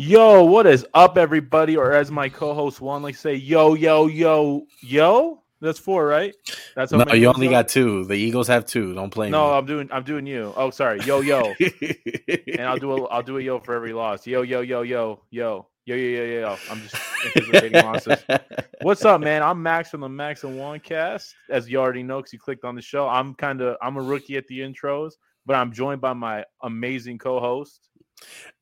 Yo, what is up, everybody? Or as my co-host Juan like say, yo, yo, yo, yo. That's four, right? That's no. You only got two. The Eagles have two. Don't play. No, me. I'm doing. I'm doing you. Oh, sorry. Yo, yo. and I'll do a. I'll do a yo for every loss. Yo, yo, yo, yo, yo, yo, yo, yo, yo. I'm just anticipating losses. What's up, man? I'm Max from the Max and Juancast. As you already know, because you clicked on the show. I'm kind of. I'm a rookie at the intros, but I'm joined by my amazing co-host.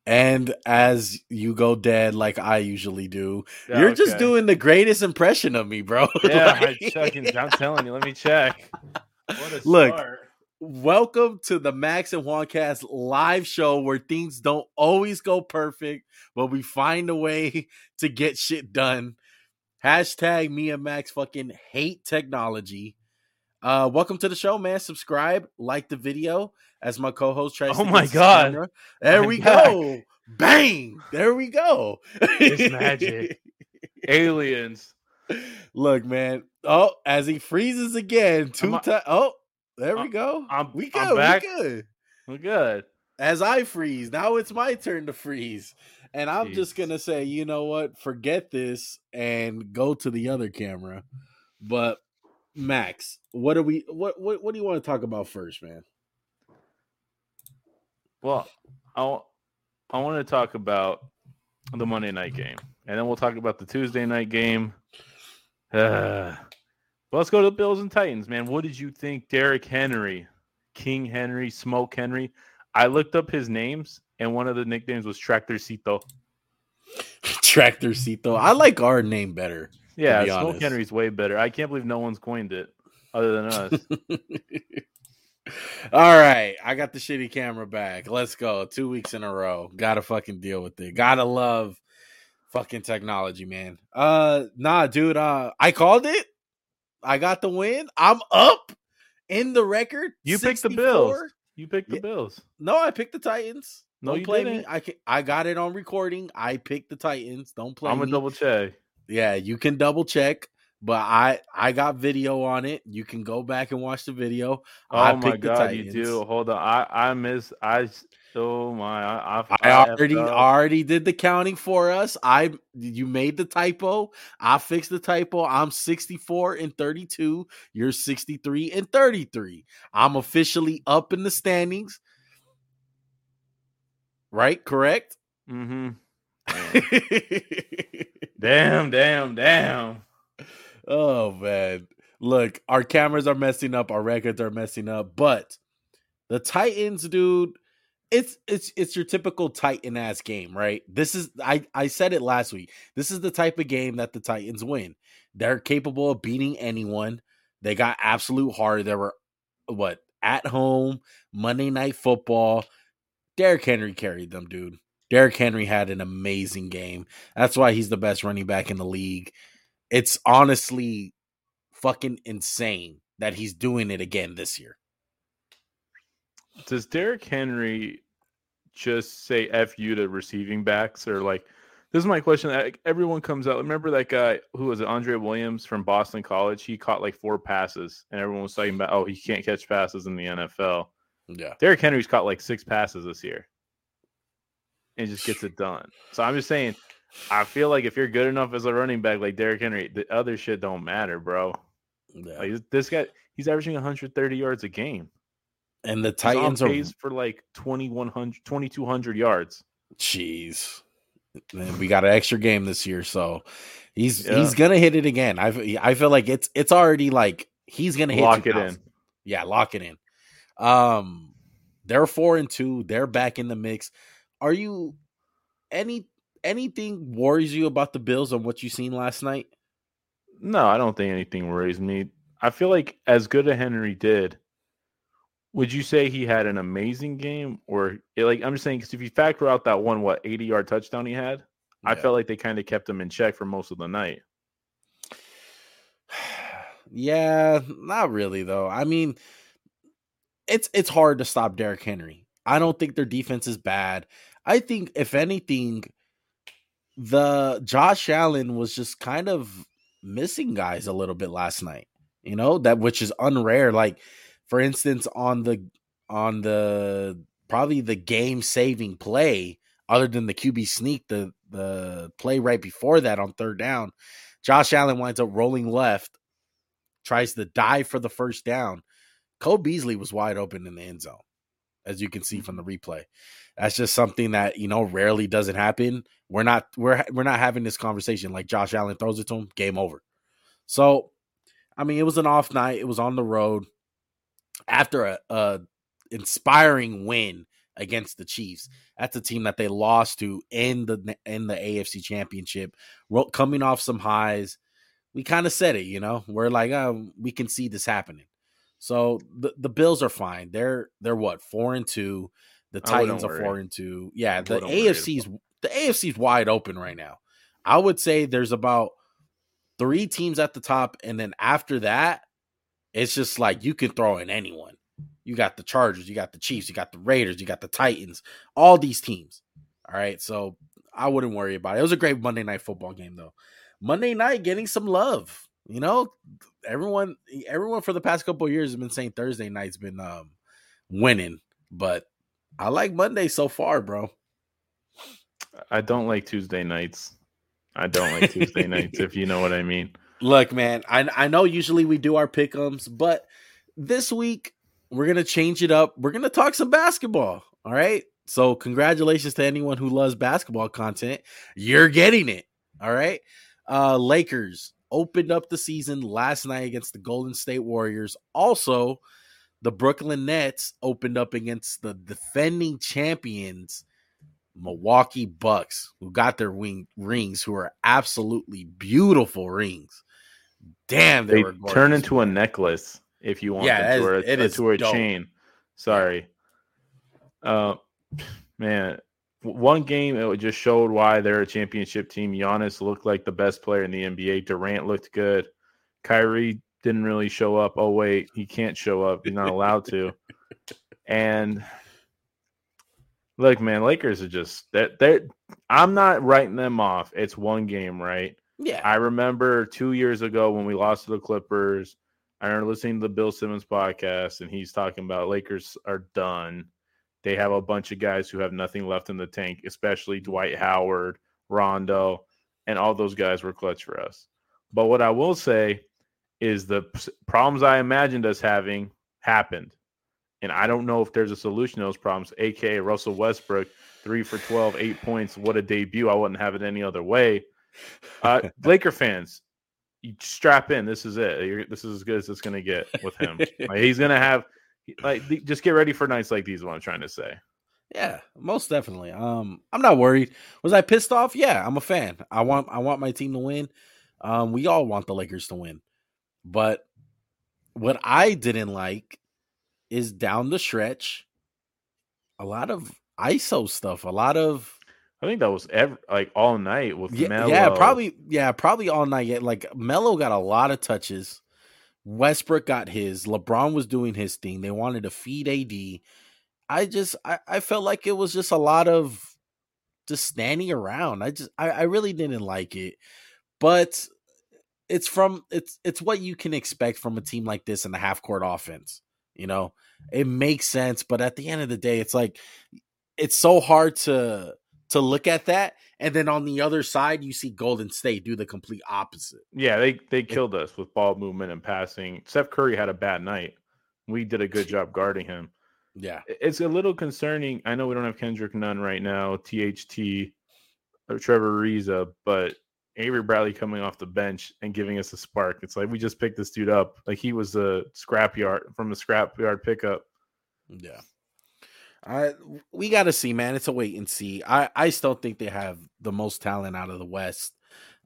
And as you go dead, like I usually do, you're okay. just doing the greatest impression of me, bro. Yeah, like... I'm telling you. Let me check. Look, start. welcome to the Max and Juancast live show where things don't always go perfect, but we find a way to get shit done. Hashtag me and Max fucking hate technology. Uh, welcome to the show, man. Subscribe, like the video as my co-host tries. Oh my god! The there I'm we back. go. Bang! There we go. It's magic. Aliens. Look, man. Oh, as he freezes again, two times. Oh, there we go. I'm, we good. I'm back. We good. We're good. As I freeze, now it's my turn to freeze. And I'm Jeez. just gonna say, you know what? Forget this and go to the other camera. But Max, what are we what what what do you want to talk about first, man? Well, I I want to talk about the Monday night game, and then we'll talk about the Tuesday night game. Uh, but let's go to the Bills and Titans, man. What did you think, Derrick Henry, King Henry, Smoke Henry? I looked up his names, and one of the nicknames was Tractorcito. Tractorcito. I like our name better. Yeah, Smoke honest. Henry's way better. I can't believe no one's coined it other than us. All right, I got the shitty camera back. Let's go. Two weeks in a row. Gotta fucking deal with it. Gotta love fucking technology, man. Uh, nah, dude. Uh, I called it. I got the win. I'm up in the record. You 64. picked the Bills. You picked the yeah. Bills. No, I picked the Titans. No, Don't you play didn't. me. I can, I got it on recording. I picked the Titans. Don't play. Me. I'm gonna double check. Yeah, you can double check. But I I got video on it. You can go back and watch the video. Oh I my god, you do. Hold on, I I miss I. Oh my! I, I, I already already did the counting for us. I you made the typo. I fixed the typo. I'm 64 and 32. You're 63 and 33. I'm officially up in the standings. Right? Correct. Mm-hmm. damn, damn, damn. Oh man. Look, our cameras are messing up, our records are messing up, but the Titans, dude, it's it's it's your typical Titan ass game, right? This is I I said it last week. This is the type of game that the Titans win. They're capable of beating anyone. They got absolute heart. They were what at home Monday Night Football. Derrick Henry carried them, dude. Derrick Henry had an amazing game. That's why he's the best running back in the league. It's honestly fucking insane that he's doing it again this year. Does Derrick Henry just say F you to receiving backs or like this is my question. Everyone comes out. Remember that guy who was Andre Williams from Boston College? He caught like four passes, and everyone was talking about, oh, he can't catch passes in the NFL. Yeah, Derrick Henry's caught like six passes this year, and just gets it done. So I'm just saying, I feel like if you're good enough as a running back like Derrick Henry, the other shit don't matter, bro. Yeah. Like this guy, he's averaging 130 yards a game. And the Titans are for like 2100 2200 yards. Jeez. We got an extra game this year, so he's yeah. he's gonna hit it again. I I feel like it's it's already like he's gonna hit lock it in. Yeah, lock it in. Um, they're four and two. They're back in the mix. Are you any anything worries you about the Bills on what you seen last night? No, I don't think anything worries me. I feel like as good as Henry did, would you say he had an amazing game or like I'm just saying because if you factor out that one what 80 yard touchdown he had, yeah. I felt like they kind of kept him in check for most of the night. yeah, not really though. I mean, it's it's hard to stop Derrick Henry. I don't think their defense is bad. I think if anything, the Josh Allen was just kind of missing guys a little bit last night. You know, that which is unrare. Like, for instance, on the on the probably the game saving play other than the QB sneak, the the play right before that on third down, Josh Allen winds up rolling left, tries to dive for the first down. Cole Beasley was wide open in the end zone, as you can see from the Mm-hmm. replay. That's just something that you know rarely doesn't happen. We're not we're we're not having this conversation like Josh Allen throws it to him, game over. So, I mean, it was an off night. It was on the road after a, a inspiring win against the Chiefs. That's a team that they lost to in the in the AFC Championship, coming off some highs. We kind of said it, you know. We're like, oh, we can see this happening. So the the Bills are fine. They're they're what four and two. The I Titans are four and two. Yeah, the AFC's the AFC's wide open right now. I would say there's about three teams at the top, and then after that, it's just like you can throw in anyone. You got the Chargers, you got the Chiefs, you got the Raiders, you got the Titans, all these teams. All right, so I wouldn't worry about it. It was a great Monday night football game though. Monday night getting some love. You know, everyone everyone for the past couple of years has been saying Thursday night's been um winning, but I like Monday so far, bro. I don't like Tuesday nights. I don't like Tuesday nights, if you know what I mean. Look, man, I I know usually we do our pickums, but this week we're gonna change it up. We're gonna talk some basketball. All right. So congratulations to anyone who loves basketball content. You're getting it. All right. Uh Lakers opened up the season last night against the Golden State Warriors. Also, the Brooklyn Nets opened up against the defending champions Milwaukee Bucks, who got their wing rings, who are absolutely beautiful rings. Damn, they, They turn into a necklace if you want Yeah, them to, or a, it a- to a chain. Sorry. Uh, man, one game it just showed why they're a championship team. Giannis looked like the best player in the NBA. Durant looked good. Kyrie didn't really show up. Oh wait, he can't show up. He's not allowed to. And look, man, Lakers are just that. They're. I'm not writing them off. It's one game, right? yeah, I remember two years ago when we lost to the Clippers. I remember listening to the Bill Simmons podcast, and he's talking about Lakers are done. They have a bunch of guys who have nothing left in the tank, especially mm-hmm. Dwight Howard, Rondo, and all those guys were clutch for us. But what I will say is the problems I imagined us having happened. And I don't know if there's a solution to those problems, aka Russell Westbrook, three for 12, eight points. What a debut. I wouldn't have it any other way. Uh, Laker fans, you strap in. This is it. You're, this is as good as it's going to get with him. like, he's going to have, like, just get ready for nights like these. Is what I'm trying to say. yeah, most definitely. Um, I'm not worried. Was I pissed off? Yeah, I'm a fan. I want I want my team to win. Um, we all want the Lakers to win, but what I didn't like is down the stretch, a lot of ISO stuff, a lot of I think that was ever like all night with yeah, Melo. yeah, probably yeah, probably all night. Yet, like Melo got a lot of touches. Westbrook got his. LeBron was doing his thing. They wanted to feed AD. I just I, I felt like it was just a lot of just standing around. I just I, I really didn't like it. But it's from it's it's what you can expect from a team like this in the half court offense. You know, it makes sense, but at the end of the day, it's like it's so hard to to look at that. And then on the other side, you see Golden State do the complete opposite. Yeah, they they killed us with ball movement and passing. Steph Curry had a bad night. We did a good job guarding him. Yeah. It's a little concerning. I know we don't have Kendrick Nunn right now, THT, uh, Trevor Ariza, but Avery Bradley coming off the bench and giving us a spark. It's like we just picked this dude up. Like he was a scrapyard from a scrapyard pickup. Yeah. I we got to see, man. It's a wait and see. I I still think they have the most talent out of the West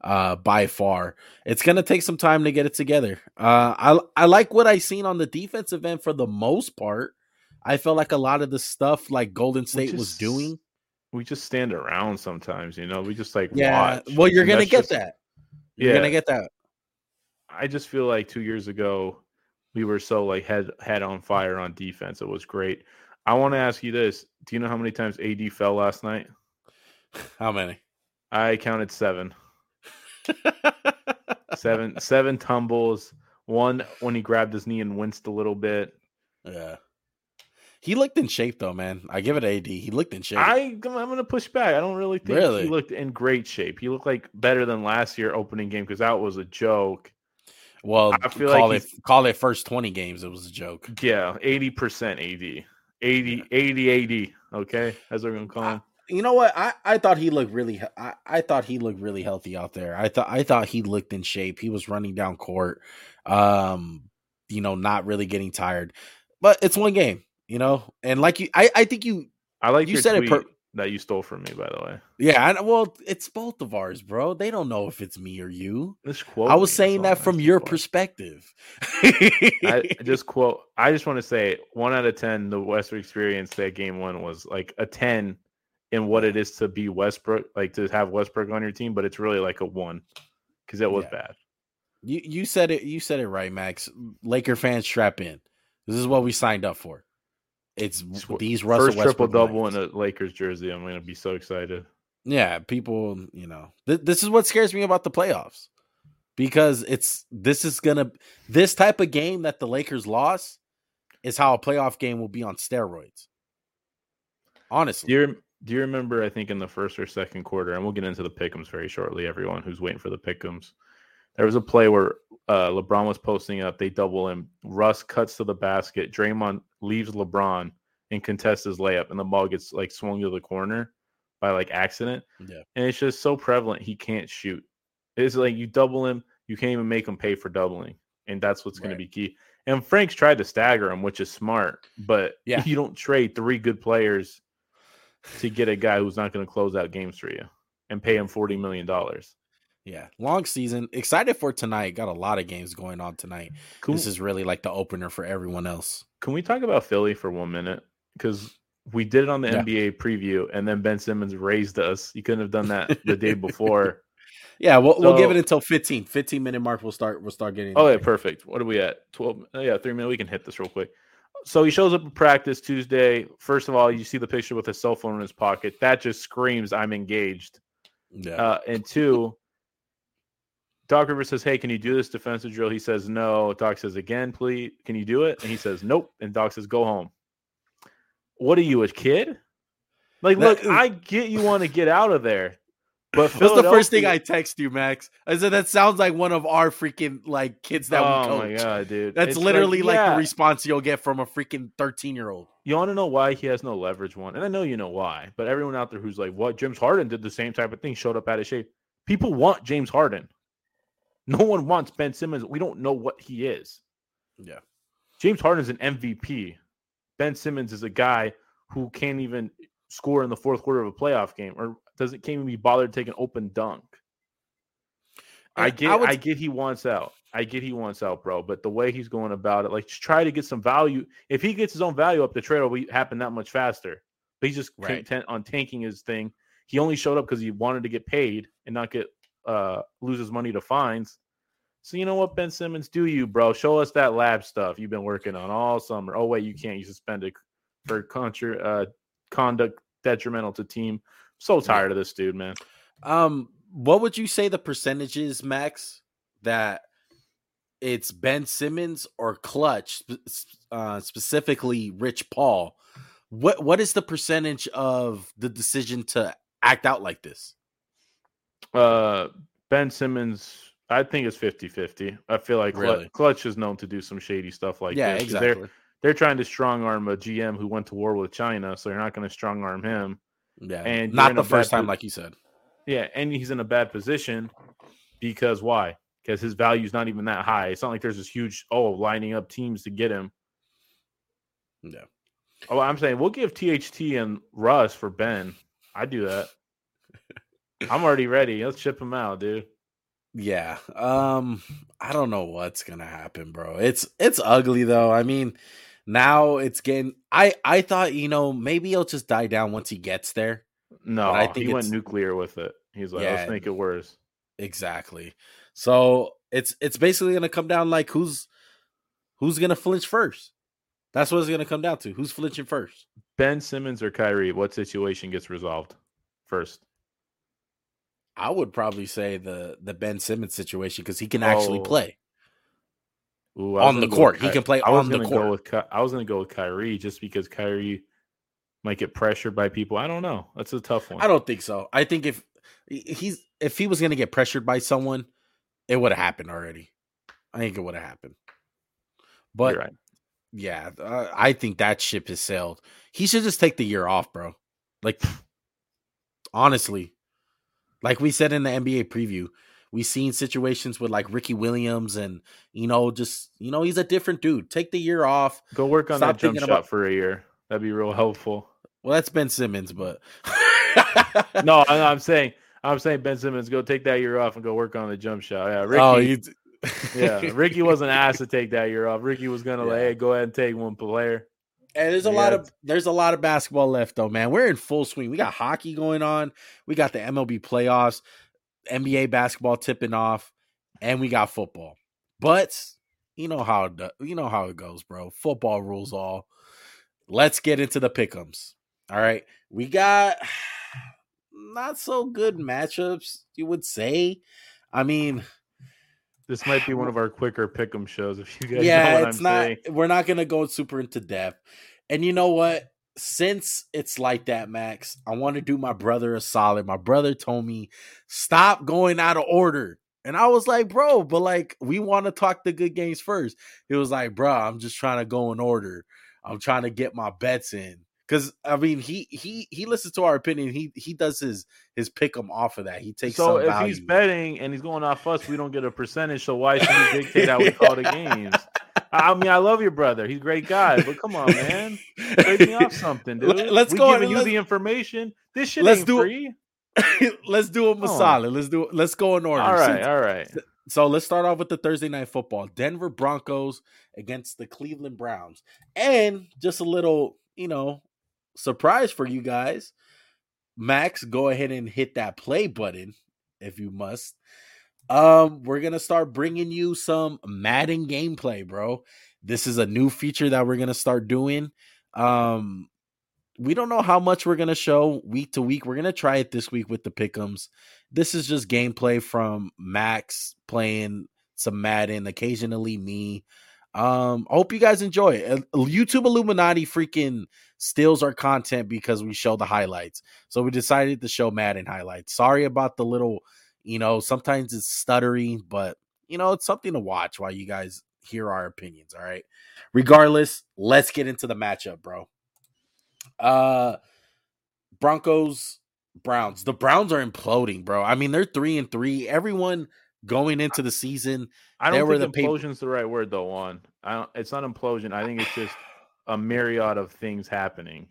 uh by far. It's going to take some time to get it together. Uh I I like what I seen on the defensive end for the most part. I felt like a lot of the stuff like Golden State was doing. We just stand around sometimes, you know. We just like Yeah. watch. Well, you're going to get just- that. You're Yeah. going to get that. I just feel like two years ago we were so like head head on fire on defense. It was great. I want to ask you this: Do you know how many times AD fell last night? How many? I counted seven. Seven seven tumbles. One when he grabbed his knee and winced a little bit. Yeah. He looked in shape though, man. I give it AD. He looked in shape. I I'm gonna push back. I don't really think Really? he looked in great shape. He looked like better than last year opening game because that was a joke. well, I feel call like it call it first twenty games. It was a joke. Yeah, eighty percent AD, 80, 80, 80, Okay, as we're gonna call him. You know what? I, I thought he looked really. I, I thought he looked really healthy out there. I thought I thought he looked in shape. He was running down court. Um, you know, not really getting tired. But it's one game, you know. And like you, I I think you. I like You said it per- that you stole from me, by the way. Yeah. I, well, it's both of ours, bro. They don't know if it's me or you. This quote. I was saying that from your for. perspective. I I just quote. I just want to say one out of ten. The Westbrook experience that game one was like a ten in what it is to be Westbrook, like to have Westbrook on your team, but it's really like a one because it was Yeah. bad. You you said it. You said it right, Max. Laker fans, strap in. This is what we signed up for. It's these Russell First triple double in a Lakers jersey. I'm gonna be so excited. Yeah, people. You know, th- this is what scares me about the playoffs because it's this is gonna this type of game that the Lakers lost is how a playoff game will be on steroids. Honestly, Do you do you remember? I think in the first or second quarter, and we'll get into the pickums very shortly. Everyone who's waiting for the pickums, there was a play where uh, LeBron was posting up. They double him. Russ cuts to the basket. Draymond leaves LeBron and contests his layup, and the ball gets like swung to the corner by like accident. Yeah. and it's just so prevalent. He can't shoot. It's like you double him, you can't even make him pay for doubling, and that's what's going Right. to be key. And Frank's tried to stagger him, which is smart, but Yeah. you don't trade three good players to get a guy who's not going to close out games for you and pay him forty million dollars. Yeah, long season. Excited for tonight. Got a lot of games going on tonight. Can, This is really like the opener for everyone else. can we talk about Philly for one minute? Because we did it on the Yeah. NBA preview, and then Ben Simmons raised us. You couldn't have done that the day before. Yeah, we'll, we'll give it until 15. 15 minute mark. We'll start. We'll start getting. Oh yeah, perfect. What are we at? Twelve. oh, yeah, three minutes. We can hit this real quick. So he shows up at practice Tuesday. First of all, you see the picture with his cell phone in his pocket. That just screams I'm engaged. Yeah. Uh, and two, Doc Rivers says, "Hey, can you do this defensive drill?" He says, "No." Doc says, "Again, please. Can you do it?" And he says, "Nope." And Doc says, "Go home." What are you, a kid? Like, That look, I get you want to get out of there, but What's the first thing I text you, Max? I said that sounds like one of our freaking like kids that oh we coach. my god, dude! That's It's literally like, yeah. the response you'll get from a freaking 13 year old. You want to know why he has no leverage one? And I know you know why, but everyone out there who's like, what? James Harden did the same type of thing, showed up out of shape. People want James Harden. No one wants Ben Simmons. We don't know what he is. Yeah. James Harden is an MVP. Ben Simmons is a guy who can't even score in the fourth quarter of a playoff game or doesn't can't even be bothered to take an open dunk. I get I would- I get he wants out. I get he wants out, bro. But the way he's going about it, like just try to get some value. If he gets his own value up, the trade will happen that much faster. But he's just Right. content on tanking his thing. He only showed up because he wanted to get paid and not get uh lose his money to fines. So you know what, Ben Simmons, do you, bro? Show us that lab stuff you've been working on all summer. Oh wait, you can't. You suspended for contra, uh, conduct detrimental to team. So tired of this dude, man. Um, what would you say the percentages, Max, that it's Ben Simmons or Klutch, uh, specifically Rich Paul? What what is the percentage of the decision to act out like this? Uh, Ben Simmons, I think it's 50-50. I feel like Really? Klutch is known to do some shady stuff like yeah, this. 'cause They're, exactly. they're trying to strong arm a GM who went to war with China, so they're not going to strong arm him. Yeah, and not the first time, po- like you said. Yeah, and he's in a bad position because why? Because his value's not even that high. It's not like there's this huge oh lining up teams to get him. Yeah. Oh, I'm saying we'll give THT and Russ for Ben. I do that. I'm already ready. Let's ship him out, dude. Yeah. Um I don't know what's going to happen, bro. It's it's ugly though. I mean, now it's getting I I thought, you know, maybe it'll just die down once he gets there. No, I think he went nuclear with it. He's like, Yeah. let's make it worse. Exactly. So, it's it's basically going to come down like who's who's going to flinch first. That's what it's going to come down to. Who's flinching first? Ben Simmons or Kyrie, what situation gets resolved first? I would probably say the the Ben Simmons situation cuz he can actually Oh. play. Ooh, on the court. with He can play I was on the gonna court. Go with Ky- I was going to go with Kyrie just because Kyrie might get pressured by people. I don't know. That's a tough one. I don't think so. I think if he's if he was gonna get pressured by someone, it would have happened already. I think it would have happened. But right. yeah, uh, I think that ship has sailed. He should just take the year off, bro. Like honestly, like we said in the NBA preview, we've seen situations with like Ricky Williams and you know just you know he's a different dude. Take the year off. Go work on Stop that jump shot about- for a year. That'd be real helpful. Well, that's Ben Simmons, but No, I- I'm saying I'm saying Ben Simmons, go take that year off and go work on the jump shot. Yeah, oh, Ricky. oh, you, yeah, Ricky wasn't asked to take that year off. Ricky was gonna Yeah. like, hey, go ahead and take one player. And there's a Yeah, lot of there's a lot of basketball left though, man. We're in full swing. We got hockey going on. We got the MLB playoffs, NBA basketball tipping off, and we got football. But you know how it you know how it goes, bro. Football rules all. Let's get into the pickums. All right, we got not so good matchups. You would say. I mean, This might be one of our quicker pick'em shows if you guys yeah, it's I'm not. saying. We're not gonna go super into depth. And you know what? Since it's like that, Max, I want to do my brother a solid. My brother told me stop going out of order. And I was like, bro, but like we want to talk the good games first. He was like, bro, I'm just trying to go in order. I'm trying to get my bets in. Cause I mean, he he he listens to our opinion. He he does his his pick 'em off of that. He takes So if value. he's betting and he's going off us, we don't get a percentage. So why should he dictate how we call the games? I mean, I love your brother. He's a great guy, but come on, man, trade me off something, dude. Let- Let's we go. giving and you let's- the information. This shit let's ain't do it. free. let's do a solid. Let's do. Let's go in order. All right, all right. So let's start off with the Thursday night football. Denver Broncos against the Cleveland Browns. And just a little, you know, surprise for you guys. Max, go ahead and hit that play button if you must. Um, we're to start bringing you some Madden gameplay, bro. This is a new feature that we're to start doing. Um, we don't know how much we're to show week to week. We're to try it this week with the pickums this is just gameplay from Max playing some Madden, occasionally me. Um, I hope you guys enjoy it. YouTube Illuminati freaking steals our content because we show the highlights. So we decided to show Madden highlights. Sorry about the little, you know, sometimes it's stuttery, but you know, it's something to watch while you guys hear our opinions. All right. Regardless, let's get into the matchup, bro. Uh Broncos Browns. The Browns are imploding, bro. I mean, they're three and three. Everyone going into the season. I don't think the implosion's the right word though. Juan. I don't. It's not implosion. I think it's just a myriad of things happening.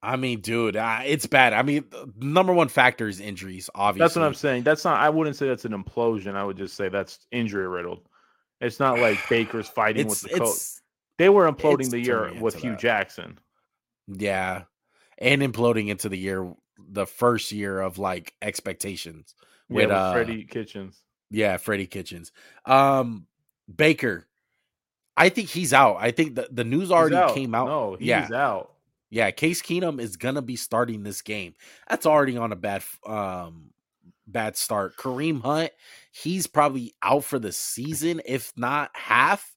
I mean, dude, uh, it's bad. I mean, the number one factor is injuries. Obviously, That's what I'm saying. That's not. I wouldn't say that's an implosion. I would just say that's injury riddled. It's not like Baker's fighting with the coach. They were imploding the year with Hugh that. Jackson. yeah, and imploding into the year, the first year of like expectations Yeah, with, with uh, Freddie Kitchens. Yeah, Freddie Kitchens. Um, Baker. I think he's out. I think the, the news already out. came out. No, he's yeah, out. yeah. Case Keenum is gonna be starting this game. That's already on a bad um bad start. Kareem Hunt, he's probably out for the season, if not half.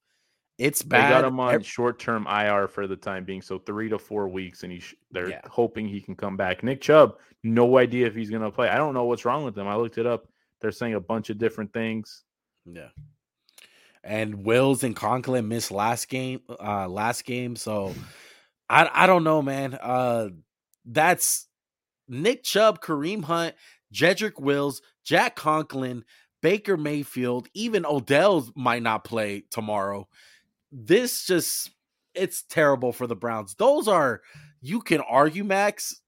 It's They bad. got him on short term IR for the time being, so three to four weeks, and he sh- they're Yeah. hoping he can come back. Nick Chubb, no idea if he's going to play. I don't know what's wrong with him. I looked it up. They're saying a bunch of different things. Yeah. And Wills and Conklin missed last game, uh last game. So I I don't know, man. Uh that's Nick Chubb, Kareem Hunt, Jedrick Wills, Jack Conklin, Baker Mayfield, even Odell might not play tomorrow. This just it's terrible for the Browns. Those are you can argue, Max,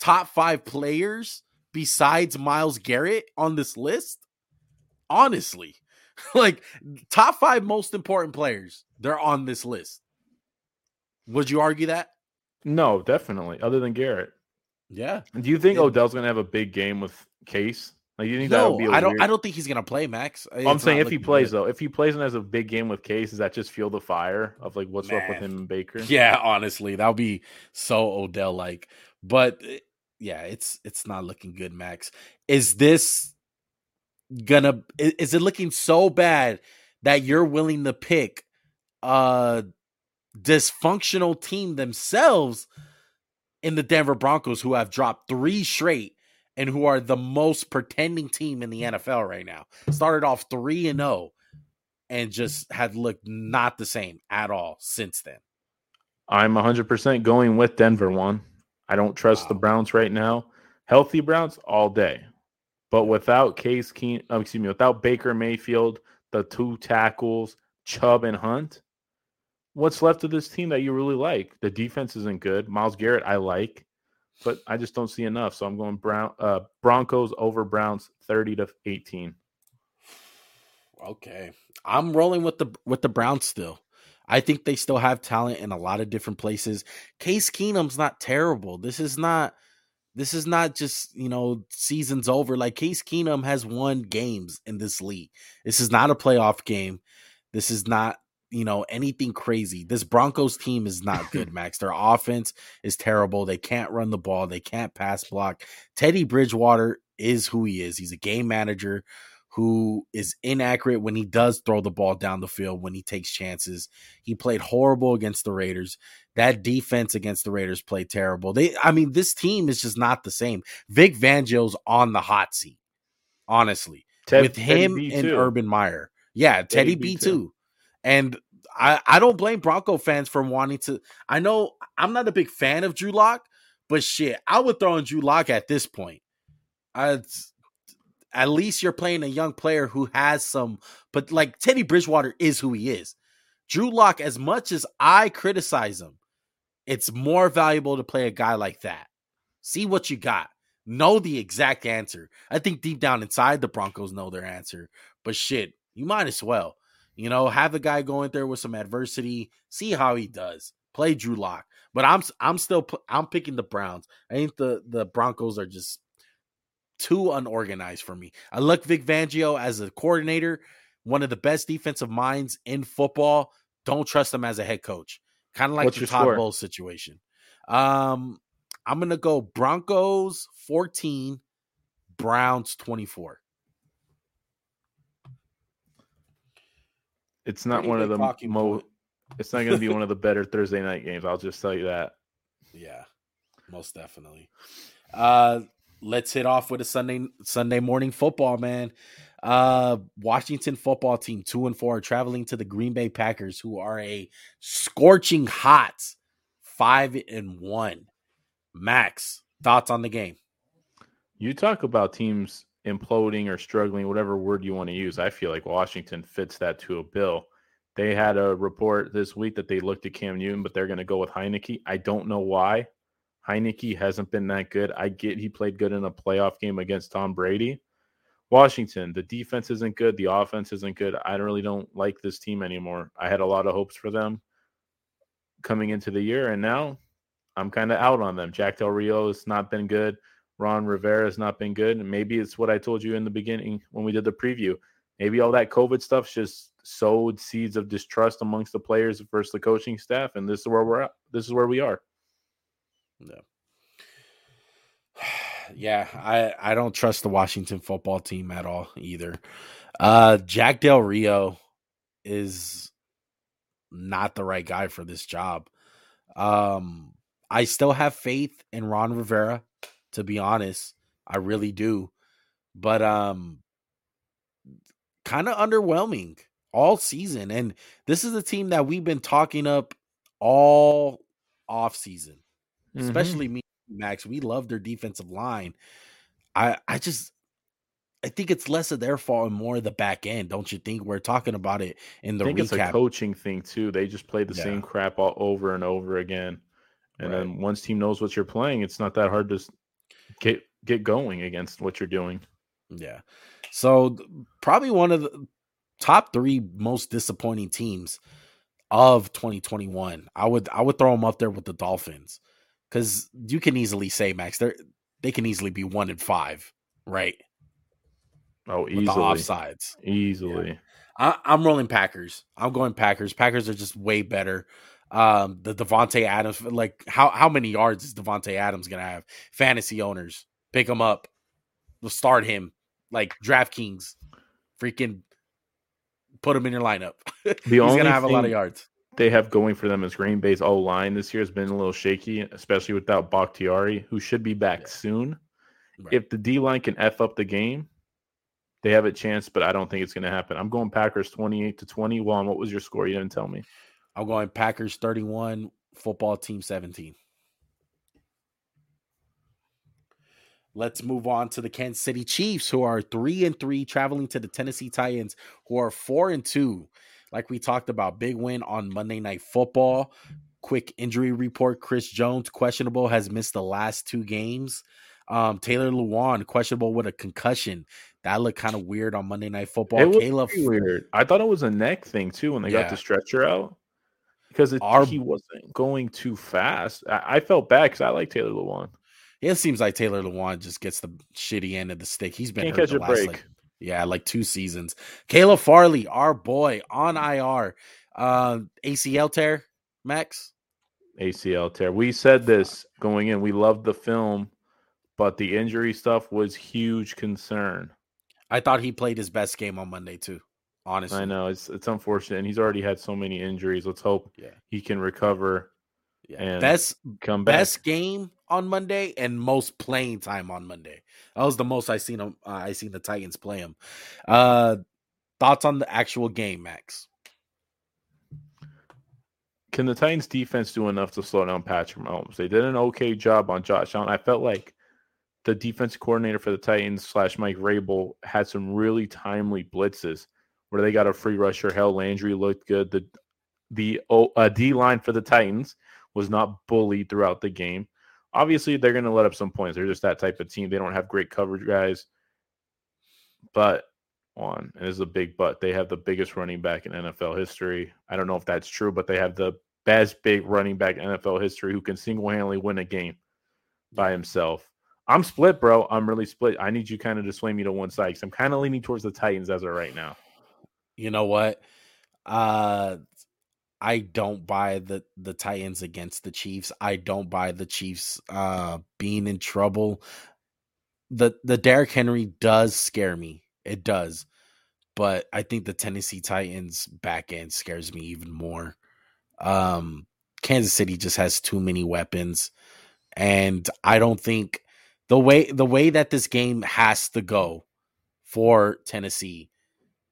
top five players besides Myles Garrett on this list. Honestly, like top five most important players, they're on this list. Would you argue that? No, definitely. Other than Garrett, Yeah. do you think Yeah. Odell's going to have a big game with Case? Like, you think that No, would be? I don't. weird- I don't think he's gonna play, Max. I'm saying if he plays good. though, if he plays and has a big game with Case, does that just fuel the fire of like what's up with him and Baker? Yeah, honestly, that would be so Odell like. But eh, yeah, it's it's not looking good, Max. Is this gonna is it looking so bad that you're willing to pick a dysfunctional team themselves in the Denver Broncos who have dropped three straight and who are the most pretending team in the NFL right now. Started off 3 and 0 and just had looked not the same at all since then. I'm 100% going with Denver one. I don't trust wow. the Browns right now. Healthy Browns all day. But without Case Keen, oh, excuse me, without Baker Mayfield, the two tackles, Chubb and Hunt, what's left of this team that you really like? The defense isn't good. Myles Garrett, I like, but I just don't see enough. So I'm going Brown uh, Broncos over Browns 30 to 18. Okay. I'm rolling with the with the Browns still. I think they still have talent in a lot of different places. Case Keenum's not terrible. This is not this is not just, you know, season's over. Like Case Keenum has won games in this league. This is not a playoff game. This is not, you know, anything crazy. This Broncos team is not good, Max. Their offense is terrible. They can't run the ball. They can't pass block. Teddy Bridgewater is who he is. He's a game manager who is inaccurate when he does throw the ball down the field when he takes chances. He played horrible against the Raiders. That defense against the Raiders played terrible. They I mean this team is just not the same. Vic Fangio's on the hot seat. Honestly. Ted, with him and Urban Meyer. Yeah, Teddy, Teddy B, B too. And I, I don't blame Bronco fans for wanting to. I know I'm not a big fan of Drew Lock, but shit, I would throw in Drew Lock at this point. I, at least you're playing a young player who has some, but like Teddy Bridgewater is who he is. Drew Lock, as much as I criticize him, it's more valuable to play a guy like that. See what you got. Know the exact answer. I think deep down inside, the Broncos know their answer. But shit, you might as well. You know, have the guy going there with some adversity. See how he does. Play Drew Lock. But I'm I'm still I'm picking the Browns. I think the the Broncos are just too unorganized for me. I look Vic Fangio as a coordinator, one of the best defensive minds in football. Don't trust him as a head coach. Kind of like What's the Todd Bowles situation. Um, I'm gonna go Broncos 14, Browns 24. It's not one of the most. It's not going to be one of the better Thursday night games. I'll just tell you that. Yeah, most definitely. Uh, let's hit off with a Sunday Sunday morning football, man. Uh, Washington football team two and four traveling to the Green Bay Packers, who are a scorching hot five and one. Max, thoughts on the game? You talk about teams imploding or struggling, whatever word you want to use. I feel like Washington fits that to a bill. They had a report this week that they looked at Cam Newton, but they're going to go with Heinicke. I don't know why. Heinicke hasn't been that good. I get he played good in a playoff game against Tom Brady. Washington, the defense isn't good. The offense isn't good. I really don't like this team anymore. I had a lot of hopes for them coming into the year, and now I'm kind of out on them. Jack Del Rio has not been good. Ron Rivera has not been good. And maybe it's what I told you in the beginning when we did the preview. Maybe all that COVID stuff just sowed seeds of distrust amongst the players versus the coaching staff, and this is where we're at. This is where we are. No. Yeah, I I don't trust the Washington football team at all either. Uh Jack Del Rio is not the right guy for this job. Um I still have faith in Ron Rivera to be honest. I really do. But um kind of underwhelming all season and this is a team that we've been talking up all off season mm-hmm. especially me, Max. We love their defensive line. I I just I think it's less of their fault and more of the back end. Don't you think? We're talking about it in the I think recap. it's a coaching thing too. They just play the yeah. same crap all over and over again. And right. then once team knows what you're playing, it's not that hard to get get going against what you're doing. Yeah. So probably one of the top three most disappointing teams of 2021. I would I would throw them up there with the Dolphins because you can easily say Max, they they can easily be one and five, right? Oh, easily With the offsides, easily. Yeah. I, am rolling Packers. I'm going Packers. Packers are just way better. Um, the Davante Adams, like how how many yards is Davante Adams gonna have? Fantasy owners pick him up, start him like DraftKings, freaking put him in your lineup. He's gonna have a lot of yards. They have going for them as Green Bay's O line this year has been a little shaky, especially without Bakhtiari, who should be back yeah. soon. Right. If the D line can f up the game, they have a chance, but I don't think it's going to happen. I'm going Packers 28 to 21. What was your score? You didn't tell me. I'm going Packers 31, football team 17. Let's move on to the Kansas City Chiefs, who are three and three, traveling to the Tennessee Titans, who are four and two. Like we talked about, big win on Monday Night Football. Quick injury report: Chris Jones questionable, has missed the last two games. Um, Taylor Lewan questionable with a concussion. That looked kind of weird on Monday Night Football. It was Caleb, weird. I thought it was a neck thing too when they yeah. got the stretcher out because it, Our, he wasn't going too fast. I, I felt bad because I like Taylor Lewan. It seems like Taylor Lewan just gets the shitty end of the stick. He's been Can't hurt the last break. like yeah, like two seasons. Caleb Farley, our boy, on IR. Uh, ACL tear, Max. ACL tear. We said this going in. We loved the film, but the injury stuff was huge concern. I thought he played his best game on Monday too. Honestly, I know it's it's unfortunate, and he's already had so many injuries. Let's hope yeah. he can recover. Yeah, best come back. best game on Monday and most playing time on Monday. That was the most I seen him. Uh, I seen the Titans play them. Uh, thoughts on the actual game, Max? Can the Titans defense do enough to slow down Patrick Mahomes? They did an okay job on Josh Allen. I felt like the defense coordinator for the Titans slash Mike Vrabel had some really timely blitzes where they got a free rusher. Hell, Landry looked good. The the uh, D line for the Titans was not bullied throughout the game. Obviously, they're going to let up some points. They're just that type of team. They don't have great coverage guys. But on, and this is a big but, they have the biggest running back in NFL history. I don't know if that's true, but they have the best big running back in NFL history who can single handedly win a game by himself. I'm split, bro. I'm really split. I need you kind of to sway me to one side because I'm kind of leaning towards the Titans as of right now. You know what? Uh I don't buy the the Titans against the Chiefs. I don't buy the Chiefs uh being in trouble. The the Derrick Henry does scare me. It does. But I think the Tennessee Titans back end scares me even more. Um Kansas City just has too many weapons and I don't think the way the way that this game has to go for Tennessee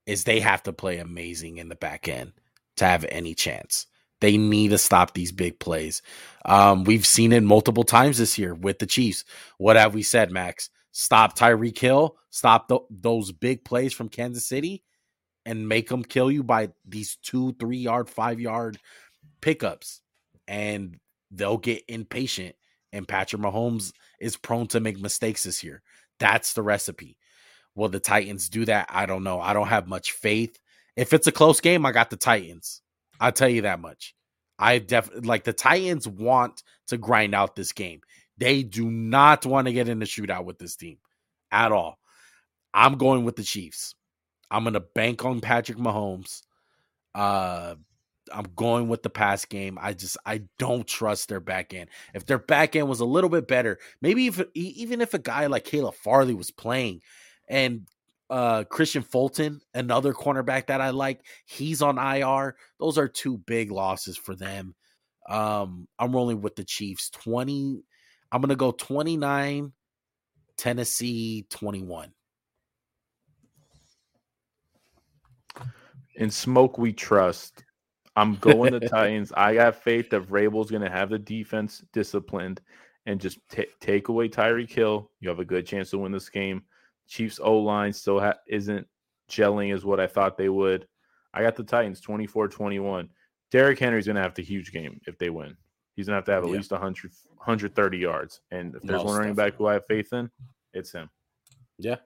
is they have to play amazing in the back end to have any chance. They need to stop these big plays. Um, we've seen it multiple times this year with the Chiefs. What have we said, Max? Stop Tyreek Hill, stop those big plays from Kansas City, and make them kill you by these two, three yard, five yard pickups. And they'll get impatient. And Patrick Mahomes is prone to make mistakes this year. That's the recipe. Will the Titans do that? I don't know. I don't have much faith. If it's a close game, I got the Titans. I'll tell you that much. I definitely like the Titans want to grind out this game. They do not want to get in the shootout with this team at all. I'm going with the Chiefs. I'm going to bank on Patrick Mahomes. Uh, I'm going with the pass game. I just I don't trust their back end. If their back end was a little bit better, maybe if even if a guy like Caleb Farley was playing, and uh, Kristian Fulton, another cornerback that I like, he's on IR. Those are two big losses for them. Um, I'm rolling with the Chiefs. 20, I'm gonna go 29, Tennessee 21. In smoke we trust. I'm going the Titans. I got faith that Vrabel's going to have the defense disciplined and just t- take away Tyreek Hill. You have a good chance to win this game. Chiefs O line still ha- isn't gelling as what I thought they would. I got the Titans 24 21. Derrick Henry's going to have the huge game if they win. He's going to have to have at yeah. least 100, 130 yards. And if there's one running back who I have faith in, it's him. Yeah.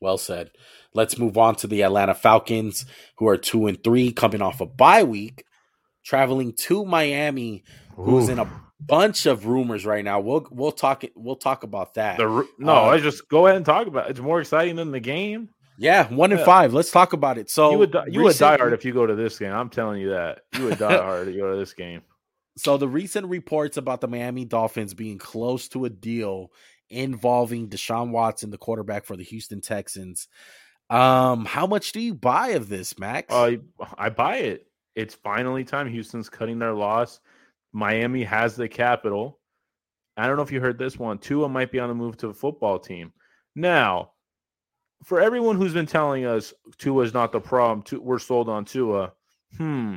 Well said. Let's move on to the Atlanta Falcons, who are two and three, coming off a bye week, traveling to Miami, who's Ooh. in a bunch of rumors right now. We'll we'll talk we'll talk about that. The, no, uh, I just go ahead and talk about it. It's more exciting than the game. Yeah, one and five. Let's talk about it. So you would you would die hard if you go to this game. I'm telling you that you would die hard if you go to this game. So the recent reports about the Miami Dolphins being close to a deal involving Deshaun Watson, the quarterback for the Houston Texans. Um, how much do you buy of this, Max? Uh, I buy it. It's finally time. Houston's cutting their loss. Miami has the capital. I don't know if you heard this one. Tua might be on the move to a football team. Now, for everyone who's been telling us Tua is not the problem, we're sold on Tua. Hmm.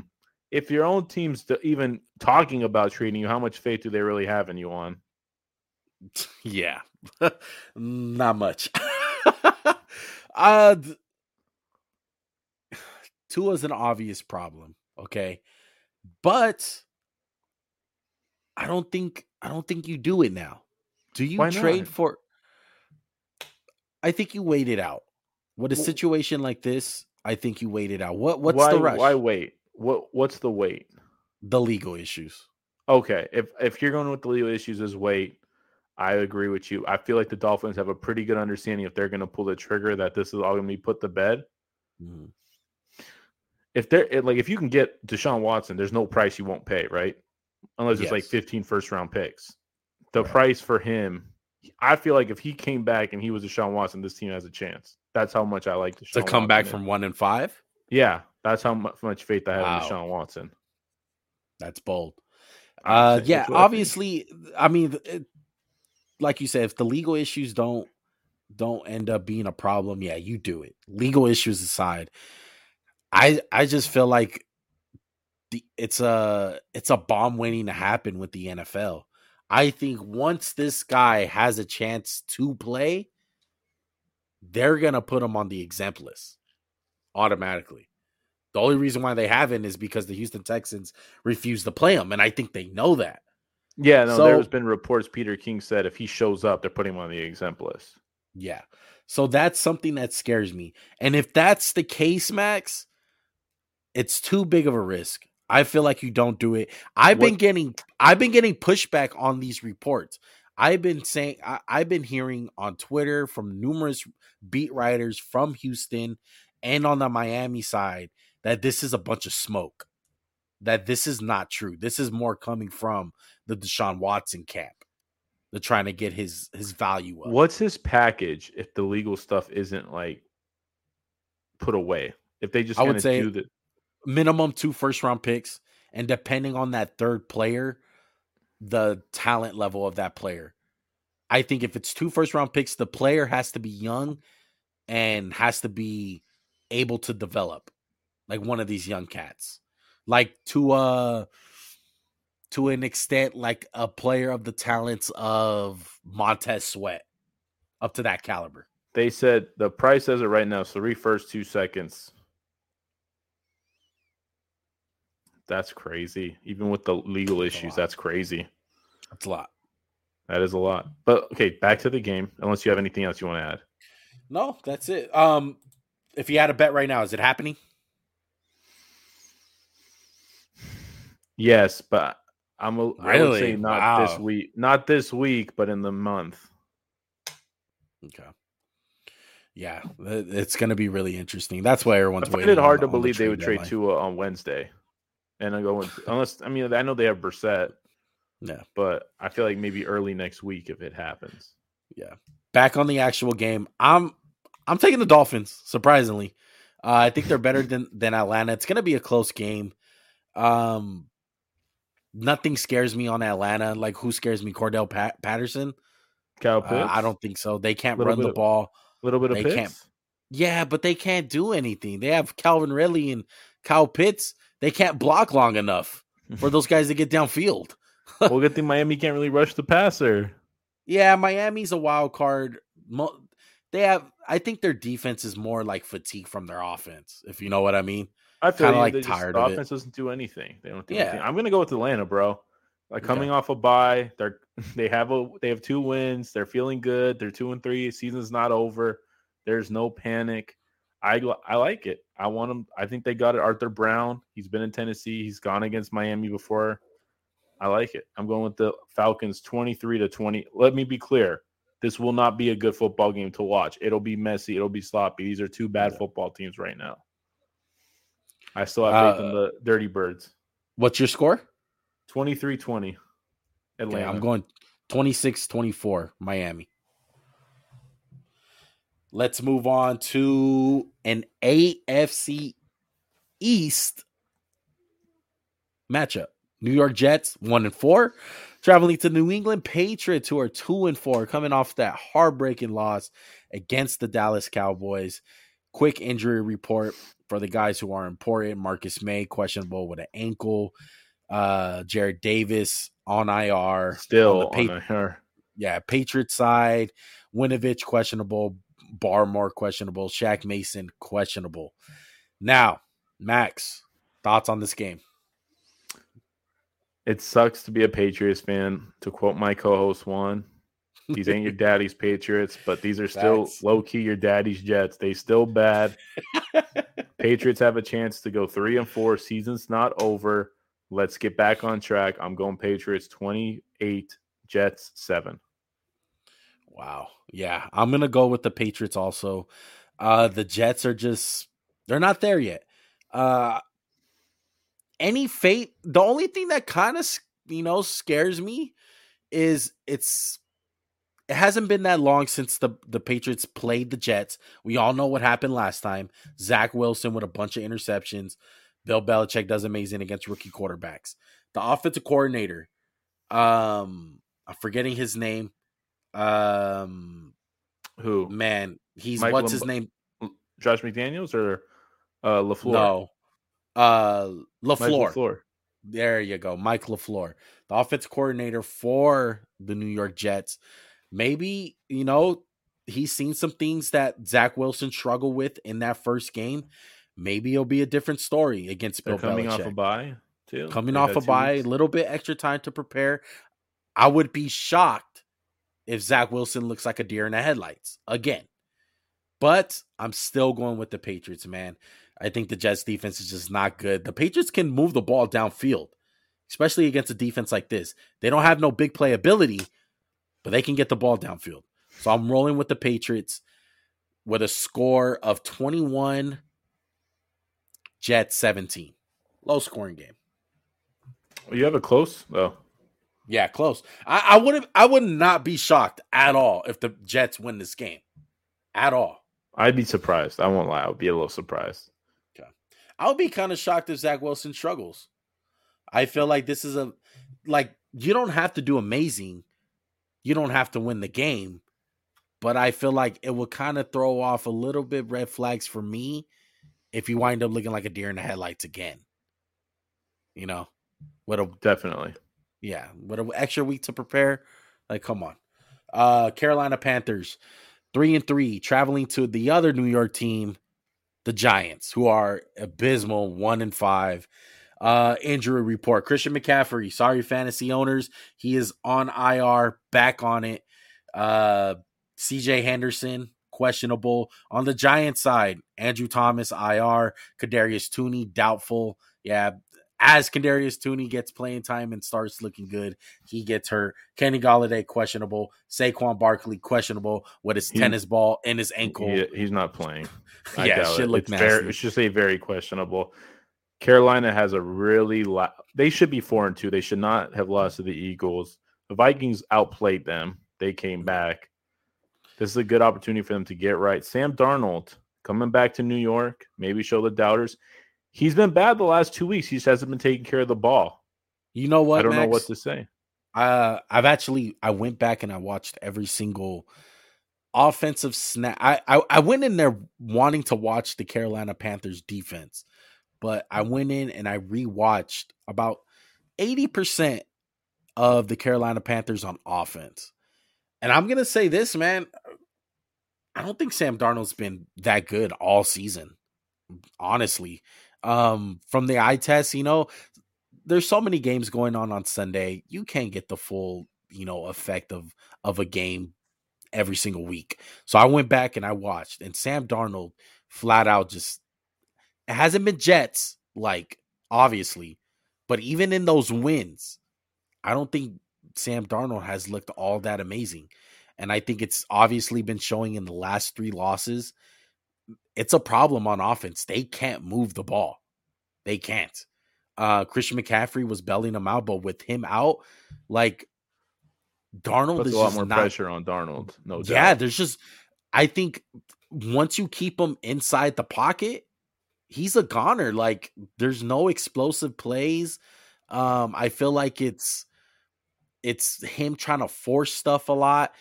If your own team's even talking about trading you, how much faith do they really have in you on? Yeah, not much. uh, Tua's an obvious problem, okay, but I don't think I don't think you do it now. Do you trade for? I think you wait it out. With a situation like this, I think you wait it out. What what's why, the rush? Why wait? What what's the wait? The legal issues. Okay, if if you're going with the legal issues as wait, I agree with you. I feel like the Dolphins have a pretty good understanding if they're going to pull the trigger that this is all going to be put to bed. Mm-hmm. If they're like, if you can get Deshaun Watson, there's no price you won't pay, right? Unless yes. it's like 15 first round picks. The right. price for him, I feel like if he came back and he was a Sean Watson, this team has a chance. That's how much I like Deshaun to come Watson back from one and five. Yeah, that's how much faith I have wow. in Deshaun Watson. That's bold. Uh, yeah, obviously, I mean, it, like you said, if the legal issues don't don't end up being a problem, yeah, you do it. Legal issues aside, I I just feel like the it's a it's a bomb waiting to happen with the NFL. I think once this guy has a chance to play, they're gonna put him on the exempt list automatically. The only reason why they haven't is because the Houston Texans refuse to play him, and I think they know that. Yeah, no, so, there's been reports Peter King said if he shows up, they're putting him on the exempt list. Yeah. So that's something that scares me. And if that's the case, Max, it's too big of a risk. I feel like you don't do it. I've what? been getting I've been getting pushback on these reports. I've been saying I, I've been hearing on Twitter from numerous beat writers from Houston and on the Miami side that this is a bunch of smoke. That this is not true. This is more coming from the Deshaun Watson camp. They're trying to get his his value up. What's his package if the legal stuff isn't like put away? If they just I would say the... minimum two first round picks, and depending on that third player, the talent level of that player. I think if it's two first round picks, the player has to be young and has to be able to develop like one of these young cats. Like to uh to an extent like a player of the talents of Montez Sweat up to that caliber. They said the price says it right now, three first two seconds. That's crazy. Even with the legal that's issues, that's crazy. That's a lot. That is a lot. But okay, back to the game. Unless you have anything else you want to add. No, that's it. Um, if you had a bet right now, is it happening? Yes, but I'm a, really? I would say not wow. this week, not this week, but in the month. Okay. Yeah, it's going to be really interesting. That's why everyone's I find it hard to believe they would trade Tua on Wednesday, and I go unless I mean I know they have Brissett. Yeah, but I feel like maybe early next week if it happens. Yeah. Back on the actual game, I'm I'm taking the Dolphins. Surprisingly, uh, I think they're better than than Atlanta. It's going to be a close game. Um, nothing scares me on Atlanta. Like who scares me? Cordarrelle Pat- Patterson. Uh, I don't think so. They can't run the ball. A little bit of they Pitts? can't. Yeah, but they can't do anything. They have Calvin Ridley and Kyle Pitts. They can't block long enough for those guys to get downfield. well, good thing Miami can't really rush the passer. Yeah, Miami's a wild card. They have. I think their defense is more like fatigue from their offense. If you know what I mean. I feel kind of like tired just, of offense it. doesn't do anything. They don't do yeah. anything. I'm gonna go with Atlanta, bro. Like coming okay. off a bye, they're they have a they have two wins. They're feeling good. They're two and three. Season's not over. There's no panic. I I like it. I want them. I think they got it. Arthur Brown. He's been in Tennessee. He's gone against Miami before. I like it. I'm going with the Falcons 23 to 20. Let me be clear. This will not be a good football game to watch. It'll be messy. It'll be sloppy. These are two bad football teams right now. I still have faith uh, in the Dirty Birds. What's your score? 23 20. Atlanta. Okay, I'm going 26 24, Miami. Let's move on to an AFC East matchup. New York Jets, one and four, traveling to New England Patriots, who are two and four, coming off that heartbreaking loss against the Dallas Cowboys. Quick injury report for the guys who are important. Marcus Maye, questionable with an ankle. Uh, Jarrad Davis on IR. Still on, on IR. Yeah, Patriots side. Winovich, questionable. Barmore, questionable. Shaq Mason, questionable. Now, Max, thoughts on this game? It sucks to be a Patriots fan. To quote my co-host Juan, these ain't your daddy's Patriots, but these are still low key your daddy's Jets. They still bad. Patriots have a chance to go three and four. Season's not over. Let's get back on track. I'm going Patriots 28, Jets 7. Wow. Yeah, I'm going to go with the Patriots also. Uh the Jets are just they're not there yet. Uh any fate, the only thing that kind of you know scares me is it's it hasn't been that long since the the Patriots played the Jets. We all know what happened last time. Zach Wilson with a bunch of interceptions. Bill Belichick does amazing against rookie quarterbacks. The offensive coordinator, um, I'm forgetting his name. Um, who? Man, he's what's his name? Josh McDaniels or uh LaFleur? No, uh, LaFleur. LaFleur. There you go, Mike LaFleur, the offense coordinator for the New York Jets. Maybe you know he's seen some things that Zach Wilson struggled with in that first game. Maybe it'll be a different story against Bill coming Belichick. off a bye too. Coming they off a bye, a little bit extra time to prepare. I would be shocked if Zach Wilson looks like a deer in the headlights again. But I'm still going with the Patriots, man. I think the Jets defense is just not good. The Patriots can move the ball downfield, especially against a defense like this. They don't have no big playability, but they can get the ball downfield. So I'm rolling with the Patriots with a score of 21 Jets 17. Low scoring game. You have a close though. Yeah, close. I, I would I would not be shocked at all if the Jets win this game. At all. I'd be surprised. I won't lie. I would be a little surprised. Okay. I would be kind of shocked if Zach Wilson struggles. I feel like this is a like you don't have to do amazing. You don't have to win the game. But I feel like it will kind of throw off a little bit red flags for me if you wind up looking like a deer in the headlights again. You know, what a definitely. Yeah, what an extra week to prepare. Like, come on. Uh Carolina Panthers, three and three, traveling to the other New York team, the Giants, who are abysmal, one and five. Uh, injury report: Christian McCaffrey. Sorry, fantasy owners, he is on IR, back on it. Uh, C.J. Henderson questionable on the Giants side. Andrew Thomas IR, Kadarius Toney doubtful. Yeah, as Kadarius Toney gets playing time and starts looking good, he gets hurt. Kenny Golladay questionable. Saquon Barkley questionable with his he, tennis ball and his ankle. He, he's not playing. Yeah, shit look it's nasty. Very, it's just a very questionable. Carolina has a really la- they should be four and two. They should not have lost to the Eagles. The Vikings outplayed them. They came back. This is a good opportunity for them to get right. Sam Darnold coming back to New York, maybe show the doubters. He's been bad the last two weeks. He just hasn't been taking care of the ball. You know what? I don't Max? know what to say. Uh, I've actually I went back and I watched every single offensive snap. I, I, I went in there wanting to watch the Carolina Panthers defense, but I went in and I rewatched about 80% of the Carolina Panthers on offense. And I'm going to say this, man. I don't think Sam Darnold's been that good all season. Honestly, um from the eye test, you know, there's so many games going on on Sunday. You can't get the full, you know, effect of of a game every single week. So I went back and I watched, and Sam Darnold flat out just it hasn't been Jets like obviously, but even in those wins, I don't think Sam Darnold has looked all that amazing. And I think it's obviously been showing in the last three losses. It's a problem on offense. They can't move the ball. They can't. Uh Christian McCaffrey was belling them out, but with him out, like Darnold Puts is a lot more not, pressure on Darnold. No doubt. Yeah, there's just I think once you keep him inside the pocket, he's a goner. Like there's no explosive plays. Um, I feel like it's it's him trying to force stuff a lot,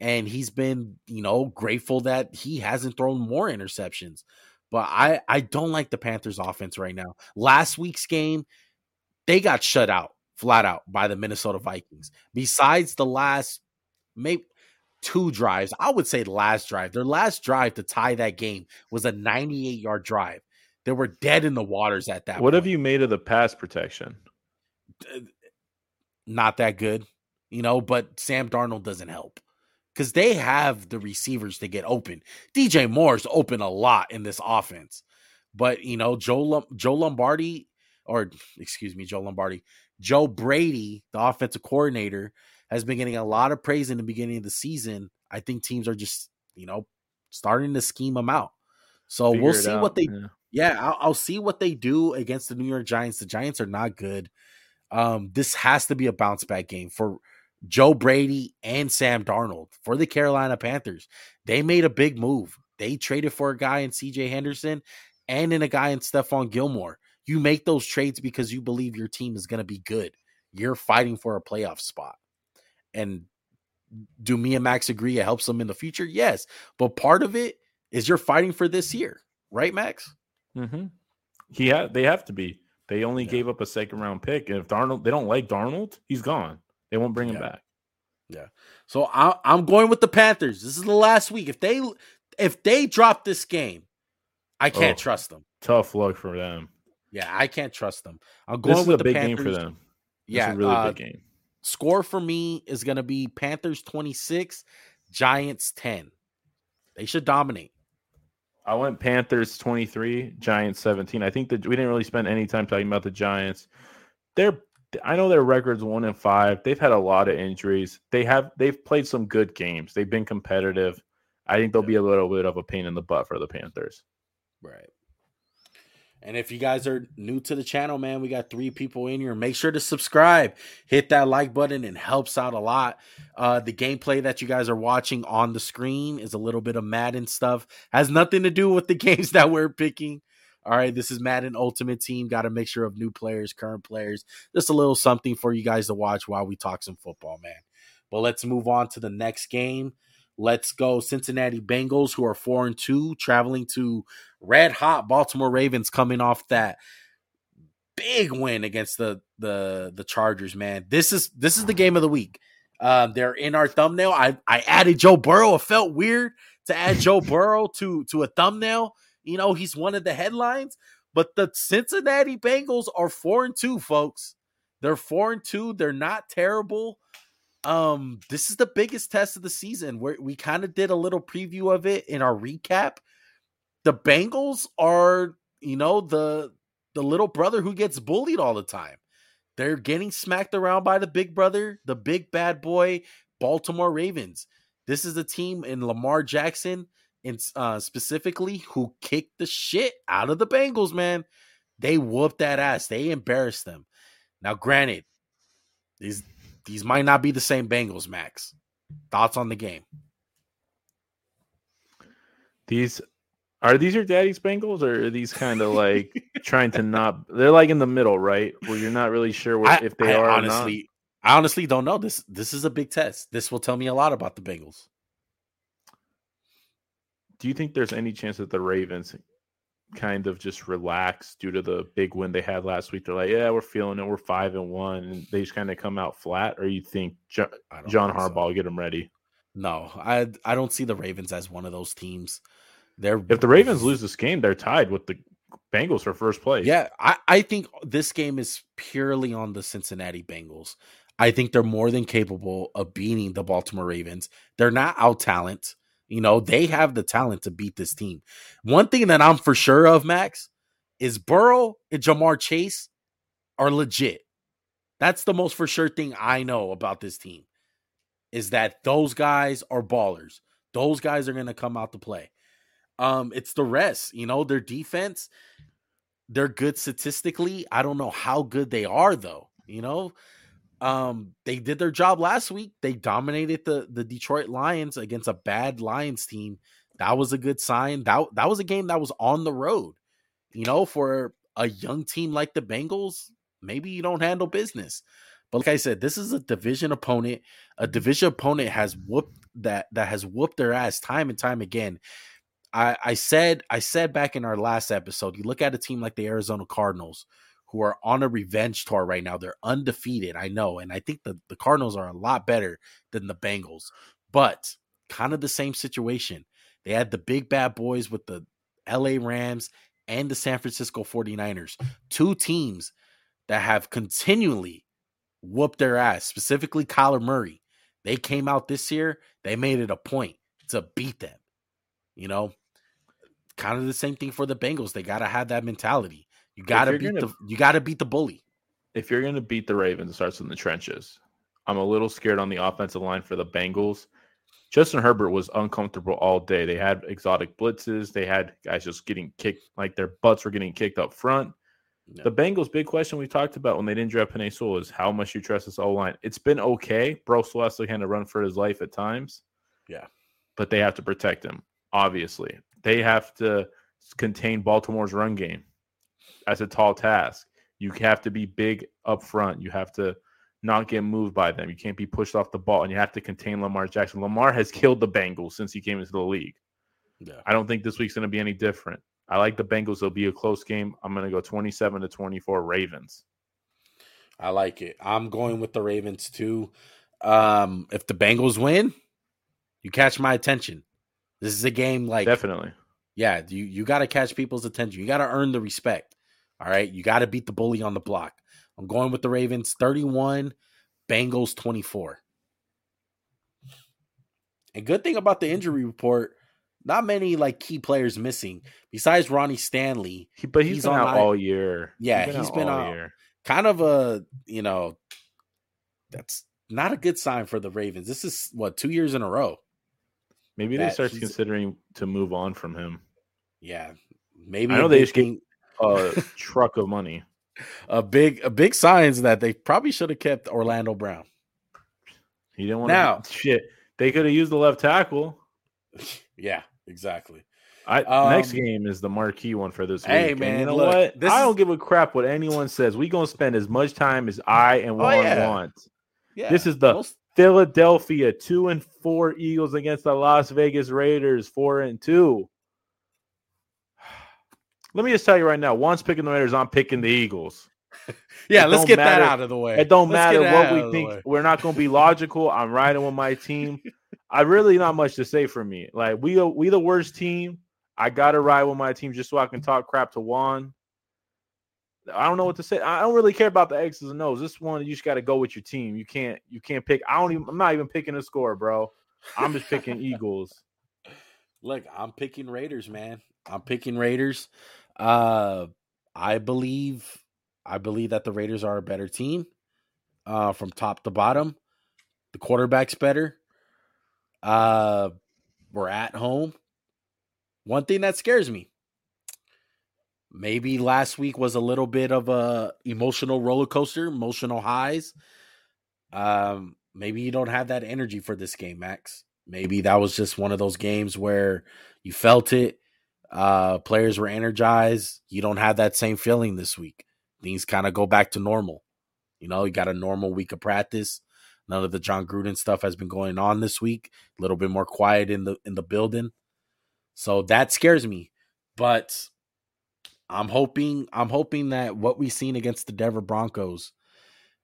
and he's been, you know, grateful that he hasn't thrown more interceptions. But I I don't like the Panthers offense right now. Last week's game, they got shut out flat out by the Minnesota Vikings. Besides the last maybe two drives, I would say the last drive. Their last drive to tie that game was a 98 yard drive. They were dead in the waters at that. What point. have you made of the pass protection? Uh, not that good, you know. But Sam Darnold doesn't help because they have the receivers to get open. DJ Moore's open a lot in this offense, but you know Joe Joe Lombardi or excuse me Joe Lombardi, Joe Brady, the offensive coordinator, has been getting a lot of praise in the beginning of the season. I think teams are just you know starting to scheme them out. So Figure we'll see out, what they yeah. yeah, I'll, I'll see what they do against the New York Giants. The Giants are not good. Um, this has to be a bounce back game for Joe Brady and Sam Darnold for the Carolina Panthers. They made a big move. They traded for a guy in CJ Henderson and in a guy in Stephon Gilmore. You make those trades because you believe your team is going to be good. You're fighting for a playoff spot. And do me and Max agree it helps them in the future? Yes. But part of it is you're fighting for this year, right, Max? Mm-hmm. He had. They have to be. They only Yeah. gave up a second round pick, and if Darnold, they don't like Darnold, he's gone. They won't bring him back. Yeah. So I, I'm going with the Panthers. This is the last week. If they if they drop this game, I can't Oh. trust them. Tough luck for them. Yeah, I can't trust them. I'm going This is with a the big Panthers. game for them. This Yeah, really uh, big game. score for me is going to be Panthers 26, Giants 10. They should dominate. I went Panthers 23, Giants 17. I think that we didn't really spend any time talking about the Giants. They're I know their record's one and five. They've had a lot of injuries. They have they've played some good games. They've been competitive. I think they'll be a little bit of a pain in the butt for the Panthers. Right. And if you guys are new to the channel, man, we got three people in here. Make sure to subscribe, hit that like button, it helps out a lot. Uh, the gameplay that you guys are watching on the screen is a little bit of Madden stuff. Has nothing to do with the games that we're picking. All right, this is Madden Ultimate Team. Got a mixture of new players, current players. Just a little something for you guys to watch while we talk some football, man. But let's move on to the next game. Let's go Cincinnati Bengals, who are four and two, traveling to red hot Baltimore Ravens coming off that big win against the the the Chargers, man. This is this is the game of the week. Uh, they're in our thumbnail. I I added Joe Burrow. It felt weird to add Joe Burrow to to a thumbnail. You know, he's one of the headlines, but the Cincinnati Bengals are 4 and 2, folks. They're 4 and 2. They're not terrible. Um this is the biggest test of the season. Where we kind of did a little preview of it in our recap the Bengals are, you know, the the little brother who gets bullied all the time. They're getting smacked around by the big brother, the big bad boy, Baltimore Ravens. This is a team in Lamar Jackson, and uh, specifically, who kicked the shit out of the Bengals. Man, they whooped that ass. They embarrassed them. Now, granted, these these might not be the same Bengals. Max, thoughts on the game? These are these your daddy's Bengals, or are these kind of like trying to not? They're like in the middle, right? Where you're not really sure where, I, if they I are honestly, I honestly don't know. This this is a big test. This will tell me a lot about the Bengals. Do you think there's any chance that the Ravens kind of just relax due to the big win they had last week? They're like, yeah, we're feeling it. We're five and one, and they just kind of come out flat. Or you think jo- John think. Harbaugh will get them ready? No, I I don't see the Ravens as one of those teams. They're If the Ravens lose this game, they're tied with the Bengals for first place. Yeah, I, I think this game is purely on the Cincinnati Bengals. I think they're more than capable of beating the Baltimore Ravens. They're not out talent. You know, they have the talent to beat this team. One thing that I'm for sure of, Max, is Burrow and Ja'Marr Chase are legit. That's the most for sure thing I know about this team is that those guys are ballers. Those guys are going to come out to play. Um, it's the rest, you know, their defense. They're good statistically. I don't know how good they are though. You know, um, they did their job last week. They dominated the the Detroit Lions against a bad Lions team That was a good sign. That that was a game that was on the road. You know, for a young team like the Bengals, maybe you don't handle business. But like I said, this is a division opponent. A division opponent has whooped that that has whooped their ass time and time again. I, I said I said back in our last episode, you look at a team like the Arizona Cardinals, who are on a revenge tour right now. They're undefeated, I know, and I think the, the Cardinals are a lot better than the Bengals, but kind of the same situation. They had the big bad boys with the LA Rams and the San Francisco 49ers, two teams that have continually whooped their ass, specifically Kyler Murray. They came out this year, they made it a point to beat them. You know, kind of the same thing for the Bengals. They got to have that mentality. You got to beat gonna, the you got to beat the bully. If you're going to beat the Ravens, it starts in the trenches. I'm a little scared on the offensive line for the Bengals. Justin Herbert was uncomfortable all day. They had exotic blitzes. They had guys just getting kicked, like their butts were getting kicked up front. No. The Bengals' big question we talked about when they didn't draft Penei Sewell is how much you trust this O line. It's been okay. Bro still has to run for his life at times. Yeah. But they have to protect him, obviously. They have to contain Baltimore's run game. That's a tall task. You have to be big up front. You have to not get moved by them. You can't be pushed off the ball, and you have to contain Lamar Jackson. Lamar has killed the Bengals since he came into the league. Yeah. I don't think this week's going to be any different. I like the Bengals. It'll be a close game. I'm going to go 27 to 24 Ravens. I like it. I'm going with the Ravens too. Um, if the Bengals win, you catch my attention. This is a game like definitely. Yeah, you you got to catch people's attention. You got to earn the respect. All right, you got to beat the bully on the block. I'm going with the Ravens 31, Bengals 24. And good thing about the injury report, not many like key players missing besides Ronnie Stanley. He, but he's, he's been out my, all year. Yeah, he's been, he's been all out. Year. Kind of a you know, that's not a good sign for the Ravens. This is what two years in a row. Maybe they start considering to move on from him. Yeah, maybe. I know they just get a truck of money. A big, a big signs that they probably should have kept Orlando Brown. He didn't want now. To, shit, they could have used the left tackle. Yeah, exactly. I, um, next game is the marquee one for this week. Hey man, you know look, what? I don't give a crap what anyone says. We gonna spend as much time as I and Juan oh, yeah. want. Yeah, this is the most... Philadelphia two and four Eagles against the Las Vegas Raiders four and two. Let me just tell you right now, Juan's picking the Raiders, I'm picking the Eagles. yeah, it let's get matter. that out of the way. It don't let's matter what we think. We're not going to be logical. I'm riding with my team. I really not much to say for me. Like we we the worst team. I got to ride with my team just so I can talk crap to Juan. I don't know what to say. I don't really care about the X's and O's. This one, you just got to go with your team. You can't you can't pick. I don't even. I'm not even picking a score, bro. I'm just picking Eagles. Look, I'm picking Raiders, man. I'm picking Raiders. Uh, I believe I believe that the Raiders are a better team uh, from top to bottom. The quarterback's better. Uh, we're at home. One thing that scares me. Maybe last week was a little bit of a emotional roller coaster, emotional highs. Um, maybe you don't have that energy for this game, Max. Maybe that was just one of those games where you felt it uh, players were energized. You don't have that same feeling this week. Things kind of go back to normal. You know, you got a normal week of practice. None of the Jon Gruden stuff has been going on this week. A little bit more quiet in the in the building. So that scares me. But I'm hoping I'm hoping that what we've seen against the Denver Broncos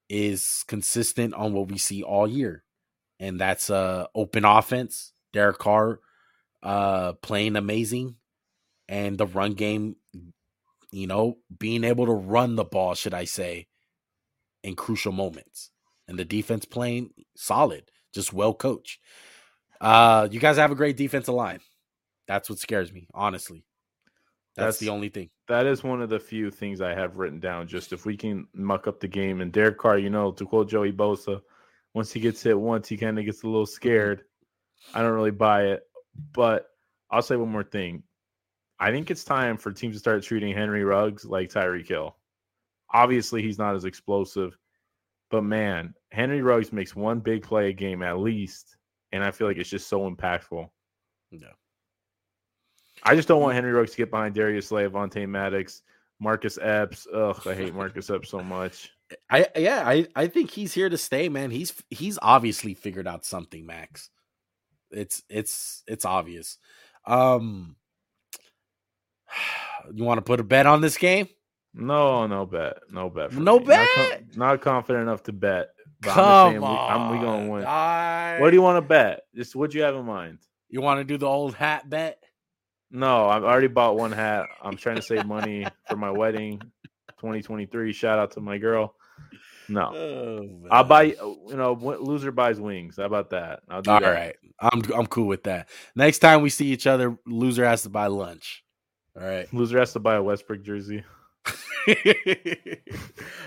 is consistent on what we see all year. And that's uh open offense. Derek Carr uh playing amazing and the run game, you know, being able to run the ball, should I say, in crucial moments. And the defense playing solid, just well coached. Uh, you guys have a great defensive line. That's what scares me, honestly. That's, That's, the only thing. That is one of the few things I have written down. Just if we can muck up the game and Derek Carr, you know, to quote Joey Bosa, once he gets hit once, he kind of gets a little scared. I don't really buy it. But I'll say one more thing. I think it's time for teams to start treating Henry Ruggs like Tyreek Hill. Obviously, he's not as explosive, but man, Henry Ruggs makes one big play a game at least, and I feel like it's just so impactful. No. I just don't want Henry Ruggs to get behind Darius Slay, Avonte Maddox, Marcus Epps. Ugh, I hate Marcus Epps so much. I yeah, I I think he's here to stay, man. He's he's obviously figured out something, Max. It's it's it's obvious. Um you want to put a bet on this game? No, no bet, no bet. No me. bet. Not, com- not, confident enough to bet. Come I'm on, we, I'm, we gonna win. I... What do you want to bet? Just what do you have in mind? You want to do the old hat bet? No, I've already bought one hat. I'm trying to save money for my wedding, 2023. Shout out to my girl. No, Oh, I'll buy. You know, loser buys wings. How about that? I'll do All that. right, I'm I'm cool with that. Next time we see each other, loser has to buy lunch. All right. Loser has to buy a Westbrook jersey.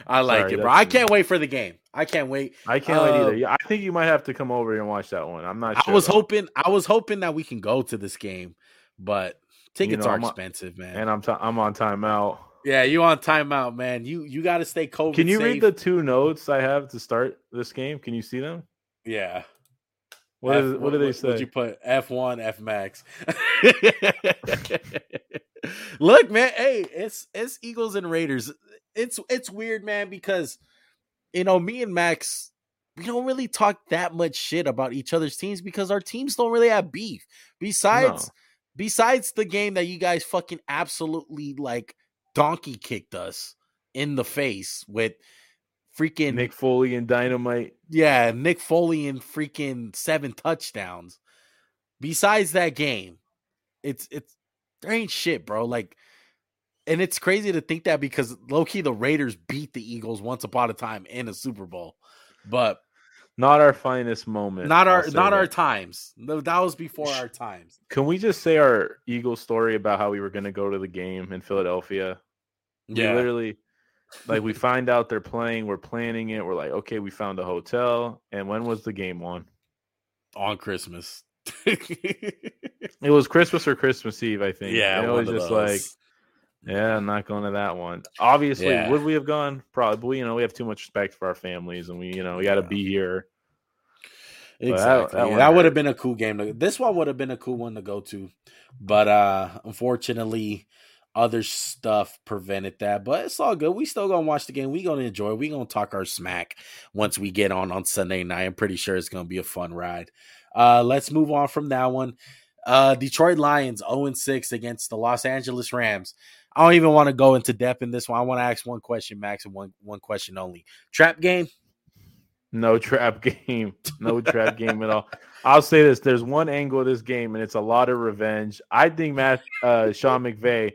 I like Sorry, it, bro. I can't wait for the game. I can't wait. I can't wait Uh, either. Yeah, I think you might have to come over here and watch that one. I'm not. I was though. hoping I was hoping that we can go to this game, but tickets know, are I'm expensive, man. and I'm t- I'm on timeout. yeah, you on timeout, man. You you got to stay COVID. Can you safe. read the two notes I have to start this game? Can you see them? Yeah. What F- is, what do they say? Would you put F one, F max? Look, man. Hey, it's it's Eagles and Raiders. It's it's weird, man, because you know me and Max, we don't really talk that much shit about each other's teams because our teams don't really have beef. Besides, No. besides the game that you guys fucking absolutely like donkey kicked us in the face with freaking Nick Foley and Dynamite. yeah, Nick Foley and freaking seven touchdowns. Besides that game, it's it's there ain't shit, bro. Like, and it's crazy to think that because low key the Raiders beat the Eagles once upon a time in a Super Bowl, but Not our finest moment. not our not our times. No, that was before our times. Can we just say our Eagles story about how we were going to go to the game in Philadelphia? We literally, like, we find out they're playing. We're planning it. We're like, okay, we found a hotel. And when was the game on? on Christmas. It was Christmas or Christmas Eve, I think. yeah, it was just those. like, yeah, I'm not going to that one. Obviously, Yeah. would we have gone? Probably. You know, we have too much respect for our families, and we, you know, we got to Yeah. be here. Exactly. that That, one would have been a cool game. To, this one would have been a cool one to go to, but uh unfortunately, other stuff prevented that. But it's all good. We still gonna watch the game. We gonna enjoy. We gonna talk our smack once we get on on Sunday night. I'm pretty sure it's gonna be a fun ride. Uh Let's move on from that one. Uh Detroit Lions 0 6 against the Los Angeles Rams. I don't even want to go into depth in this one. I want to ask one question, Max, and one one question only. Trap game. No trap game. No trap game at all. I'll say this: there's one angle of this game, and it's a lot of revenge. I think Matt uh, Sean McVay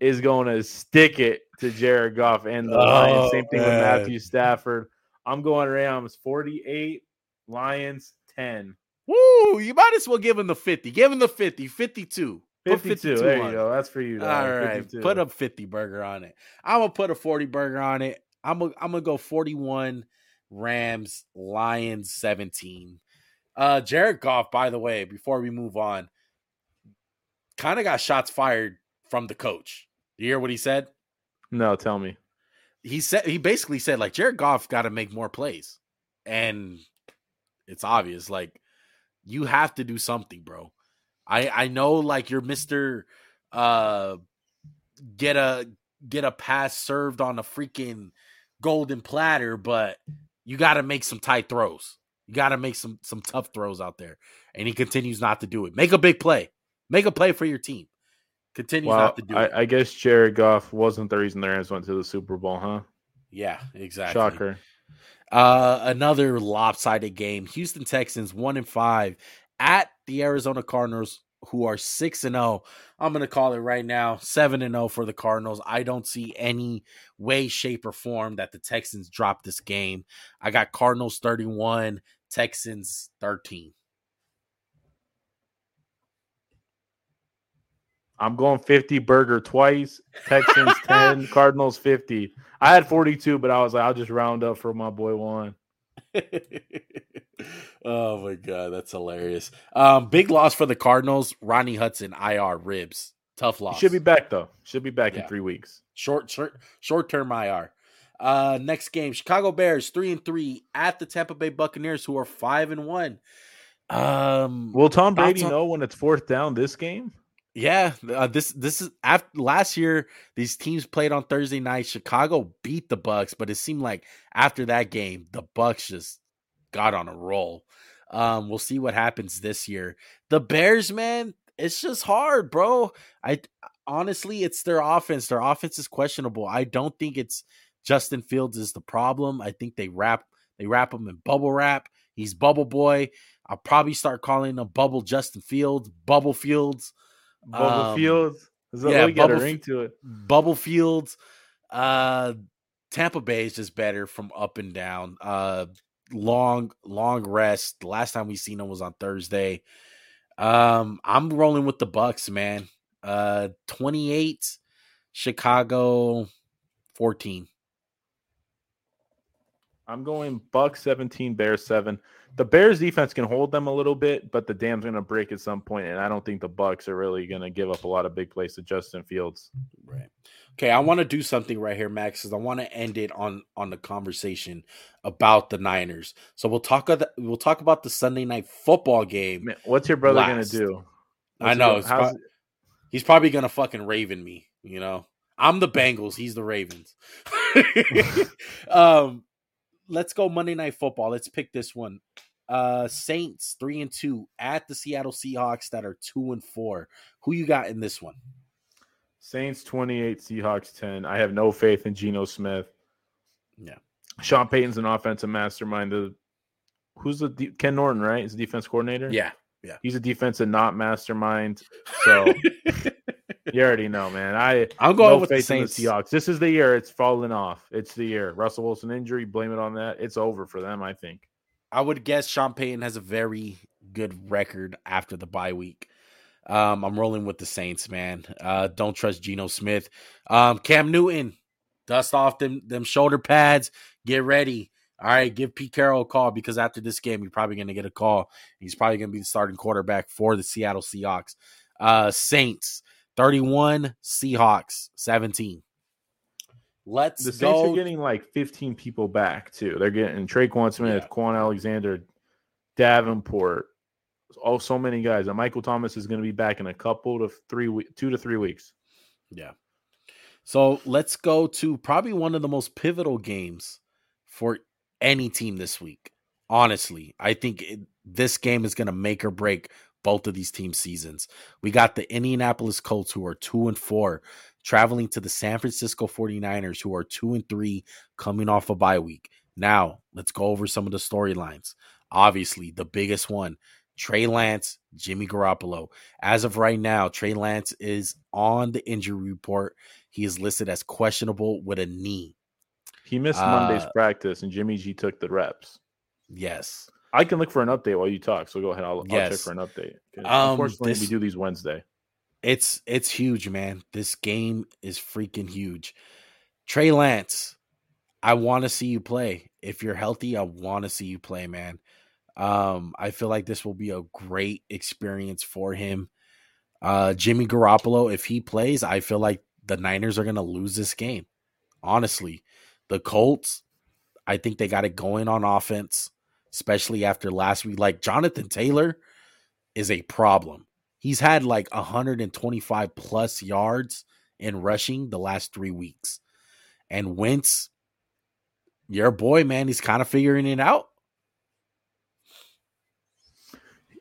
is going to stick it to Jared Goff and the Lions. Oh, Same thing with. Matthew Stafford. I'm going Rams 48, Lions 10. Woo! You might as well give him the 50. Give him the 50. 52. Put 52. There you go. That's for you. All dog. right. 52. Put a 50 burger on it. I'm going to put a 40 burger on it. I'm going I'm to go 41 Rams, Lions 17. Uh Jared Goff, by the way, before we move on, kind of got shots fired from the coach. You hear what he said? No, tell me. He said he basically said like Jared Goff got to make more plays. And it's obvious like you have to do something, bro. I I know like you're Mr. uh get a get a pass served on a freaking golden platter, but you got to make some tight throws. You got to make some some tough throws out there. And he continues not to do it. Make a big play. Make a play for your team. Continues Well, not to do it. I, I guess Jared Goff wasn't the reason the Rams went to the Super Bowl, huh? yeah, exactly. Shocker. Uh, another lopsided game. Houston Texans one and five at the Arizona Cardinals, who are six and zero. I'm gonna call it right now, seven and zero for the Cardinals. I don't see any way, shape, or form that the Texans drop this game. I got Cardinals 31, Texans 13. I'm going 50 burger twice, Texans 10, Cardinals 50. I had 42, but I was like, I'll just round up for my boy Juan. oh my god, that's hilarious. Um, big loss for the Cardinals. Rodney Hudson, IR ribs. Tough He loss. should be back though. Should be back Yeah. in three weeks. short short short term IR. Uh, next game, Chicago Bears three and three at the Tampa Bay Buccaneers, who are five and one. Um, Will Tom Brady on- know when it's fourth down this game? Yeah, uh, this this is after last year. These teams played on Thursday night. Chicago beat the Bucks, but it seemed like after that game, the Bucks just got on a roll. Um, we'll see what happens this year. The Bears, man, it's just hard, bro. I honestly, it's their offense. Their offense is questionable. I don't think it's Justin Fields is the problem. I think they wrap they wrap him in bubble wrap. He's bubble boy. I'll probably start calling him bubble Justin Fields, bubble Fields. Bubble um, Fields. yeah, got a ring to it. Bubble Fields. Uh Tampa Bay is just better from up and down. Uh long, long rest. The last time we seen them was on Thursday. Um, I'm rolling with the Bucks, man. Uh 28, Chicago 14. I'm going Bucks 17, Bears 7. The Bears defense can hold them a little bit, but the dam's going to break at some point, and I don't think the Bucks are really going to give up a lot of big plays to Justin Fields. Right. Okay, I want to do something right here, Max, because I want to end it on on the conversation about the Niners. So we'll talk about the, we'll talk about the Sunday night football game. Man, what's your brother going to do? What's I know. Pro- he's probably going to fucking Raven me. You know, I'm the Bengals. He's the Ravens. um, let's go Monday Night Football. Let's pick this one. Uh Saints three and two at the Seattle Seahawks that are two and four. Who you got in this one? Saints 28, Seahawks 10. I have no faith in Geno Smith. Yeah. Sean Payton's an offensive mastermind. The who's the de- Ken Norton, right? Is the defense coordinator? Yeah. Yeah. He's a defensive not mastermind. So you already know, man. I I'm going no with the Saints. The Seahawks. This is the year it's falling off. It's the year. Russell Wilson injury, blame it on that. It's over for them, I think. I would guess Sean Payton has a very good record after the bye week. Um, I'm rolling with the Saints, man. Uh, don't trust Geno Smith. Um, Cam Newton, dust off them them shoulder pads. Get ready. All right, give Pete Carroll a call because after this game, you're probably going to get a call. He's probably going to be the starting quarterback for the Seattle Seahawks. Uh, Saints 31, Seahawks 17. Let's the Saints go. are getting like 15 people back too. They're getting Tre'Quan Smith, yeah. Kwon Alexander, Davenport, oh, so many guys. And Michael Thomas is going to be back in a couple to three, weeks, two to three weeks. Yeah. So let's go to probably one of the most pivotal games for any team this week. Honestly, I think it, this game is going to make or break both of these team seasons. We got the Indianapolis Colts who are 2 and 4 traveling to the San Francisco 49ers who are 2 and 3 coming off a bye week. Now, let's go over some of the storylines. Obviously, the biggest one, Trey Lance, Jimmy Garoppolo. As of right now, Trey Lance is on the injury report. He is listed as questionable with a knee. He missed uh, Monday's practice, and Jimmy G took the reps. Yes. I can look for an update while you talk. So go ahead. I'll, yes. I'll check for an update. Um, unfortunately, this, we do these Wednesday. It's it's huge, man. This game is freaking huge. Trey Lance, I want to see you play. If you're healthy, I want to see you play, man. Um, I feel like this will be a great experience for him. Uh, Jimmy Garoppolo, if he plays, I feel like the Niners are going to lose this game. Honestly, the Colts, I think they got it going on offense, especially after last week. Like Jonathan Taylor is a problem. He's had like 125 plus yards in rushing the last three weeks. And Wentz, your boy, man, he's kind of figuring it out.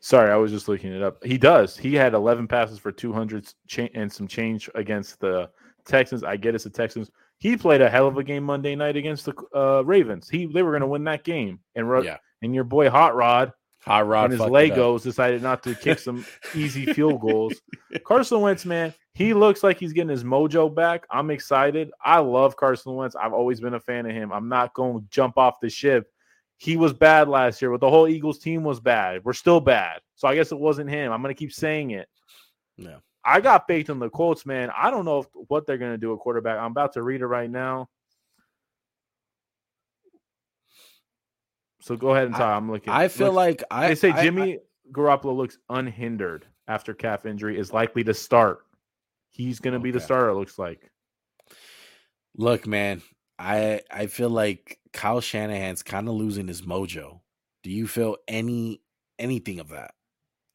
Sorry, I was just looking it up. He does. He had 11 passes for 200 cha- and some change against the Texans. I get it's the Texans. He played a hell of a game Monday night against the uh, Ravens. He they were going to win that game. And yeah. and your boy Hot Rod, Hot Rod, and his Legos decided not to kick some easy field goals. Carson Wentz, man, he looks like he's getting his mojo back. I'm excited. I love Carson Wentz. I've always been a fan of him. I'm not going to jump off the ship he was bad last year, but the whole Eagles team was bad. We're still bad. So I guess it wasn't him. I'm going to keep saying it. Yeah. I got faith in the Colts, man. I don't know if, what they're going to do at quarterback. I'm about to read it right now. So go ahead and talk. I'm looking. I feel looks, like I they say Jimmy I, Garoppolo looks unhindered after calf injury, is likely to start. He's going to okay. be the starter. It looks like. Look, man, I I feel like Kyle Shanahan's kind of losing his mojo. Do you feel any anything of that?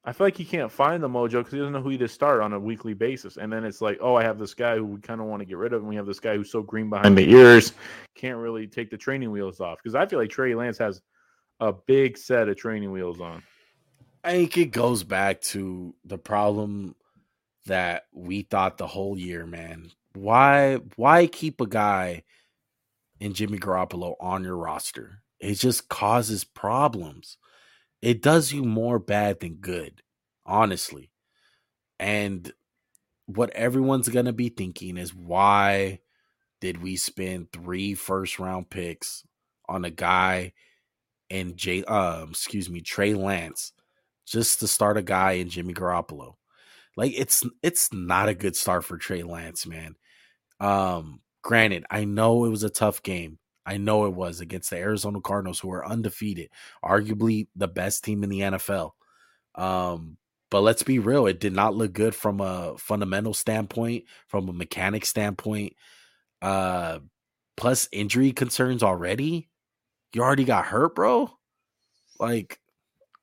I feel like he can't find the mojo because he doesn't know who he to start on a weekly basis. And then it's like, oh, I have this guy who we kind of want to get rid of, and we have this guy who's so green behind the ears, can't really take the training wheels off. Because I feel like Trey Lance has a big set of training wheels on. I think it goes back to the problem that we thought the whole year, man. Why why keep a guy in Jimmy Garoppolo on your roster? It just causes problems. It does you more bad than good, honestly. And what everyone's going to be thinking is why did we spend three first round picks on a guy and Jay um excuse me Trey Lance just to start a guy in Jimmy Garoppolo. Like it's it's not a good start for Trey Lance, man. Um granted, I know it was a tough game. I know it was against the Arizona Cardinals who are undefeated, arguably the best team in the NFL. Um but let's be real, it did not look good from a fundamental standpoint, from a mechanic standpoint. Uh plus injury concerns already you already got hurt, bro. Like,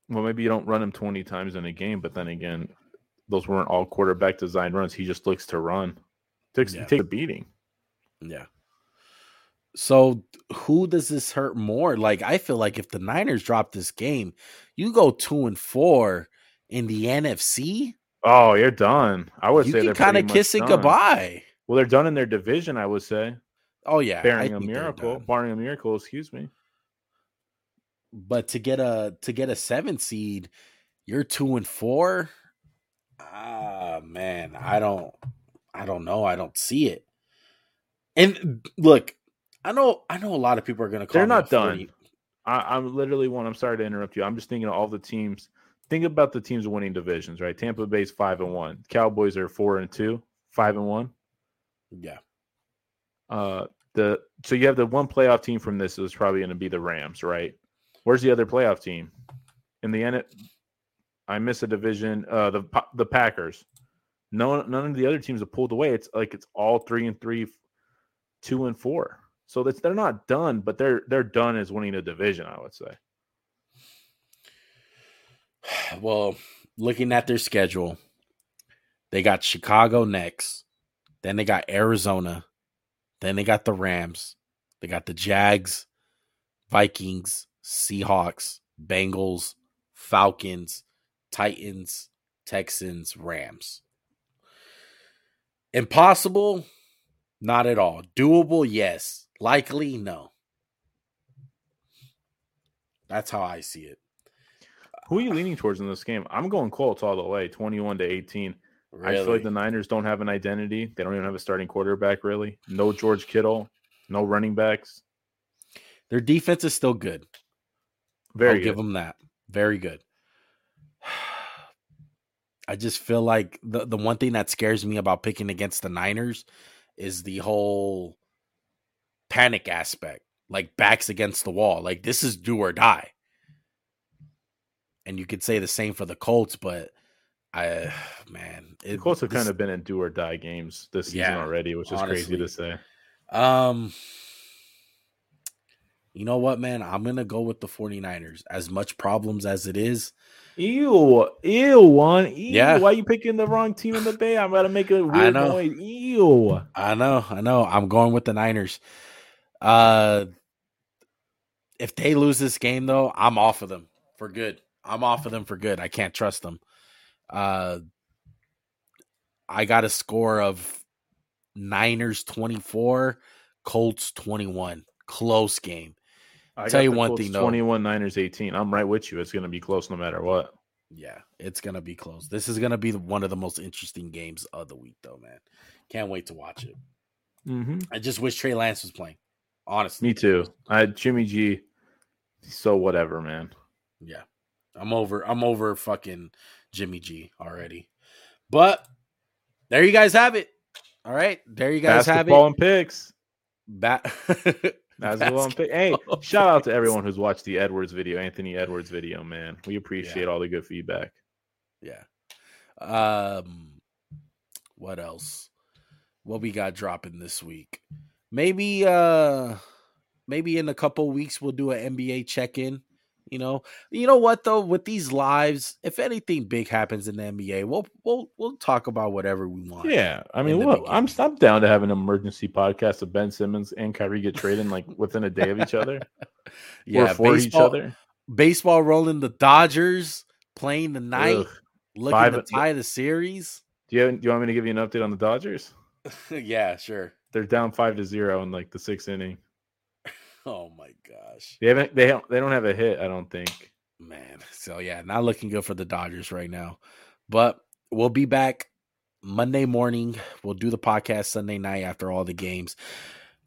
well, maybe you don't run him 20 times in a game, but then again, those weren't all quarterback designed runs. He just looks to run. Takes yeah. take a beating. Yeah. So who does this hurt more? Like, I feel like if the Niners drop this game, you go two and four in the NFC. Oh, you're done. I would you say they're kind of kissing done. goodbye. Well, they're done in their division. I would say. Oh yeah, barring a miracle, barring a miracle. Excuse me but to get a to get a seven seed, you're two and four. Ah man, I don't I don't know. I don't see it. And look, I know I know a lot of people are gonna call They're not done. I, am literally one. I'm sorry to interrupt you. I'm just thinking of all the teams. Think about the teams winning divisions, right? Tampa Bay's five and one. Cowboys are four and two, five and one. Yeah. Uh the so you have the one playoff team from this is probably going to be the Rams, right? Where's the other playoff team? In the end, I miss a division. Uh, the the Packers. No, none of the other teams have pulled away. It's like it's all three and three, two and four. So that's they're not done, but they're they're done as winning a division. I would say. Well, looking at their schedule, they got Chicago next. Then they got Arizona. Then they got the Rams. They got the Jags, Vikings, Seahawks, Bengals, Falcons, Titans, Texans, Rams. Impossible? Not at all. Doable? Yes. Likely? No. That's how I see it. Who are you leaning towards in this game? I'm going Colts all the way, 21 to 18. Really? I feel like the Niners don't have an identity. They don't even have a starting quarterback, really. No George Kittle, no running backs. Their defense is still good. Very I'll give them that. Very good. I just feel like the the one thing that scares me about picking against the Niners is the whole panic aspect. Like backs against the wall. Like this is do or die. And you could say the same for the Colts, but I man, it, the Colts have this, kind of been in do or die games this season yeah, already, which is honestly. crazy to say. Um you know what, man? I'm going to go with the 49ers. As much problems as it is. Ew. Ew, one. Ew. Yeah. Why are you picking the wrong team in the Bay? I'm going to make a weird noise. Ew. I know. I know. I'm going with the Niners. Uh, if they lose this game, though, I'm off of them for good. I'm off of them for good. I can't trust them. Uh, I got a score of Niners 24, Colts 21. Close game. I tell you one thing though 21 Niners 18. I'm right with you. It's going to be close no matter what. Yeah, it's going to be close. This is going to be one of the most interesting games of the week, though, man. Can't wait to watch it. Mm-hmm. I just wish Trey Lance was playing. Honestly, me too. I Jimmy G. So whatever, man. Yeah, I'm over. I'm over fucking Jimmy G already. But there you guys have it. All right, there you guys Basketball have it. Ball and picks. Bat. That's what I'm. Hey, shout out to everyone who's watched the Edwards video, Anthony Edwards video, man. We appreciate yeah. all the good feedback. Yeah. Um what else? What we got dropping this week? Maybe uh maybe in a couple weeks we'll do an NBA check-in. You know, you know what though? With these lives, if anything big happens in the NBA, we'll we'll we'll talk about whatever we want. Yeah, I mean, well, I'm I'm down to have an emergency podcast of Ben Simmons and Kyrie get traded like within a day of each other. yeah, for baseball, each other. Baseball rolling the Dodgers playing the night, Ugh. looking Five, to tie the series. Do you have, do you want me to give you an update on the Dodgers? yeah, sure. They're down five to zero in like the sixth inning. Oh my gosh. They haven't they don't they don't have a hit, I don't think. Man. So yeah, not looking good for the Dodgers right now. But we'll be back Monday morning. We'll do the podcast Sunday night after all the games.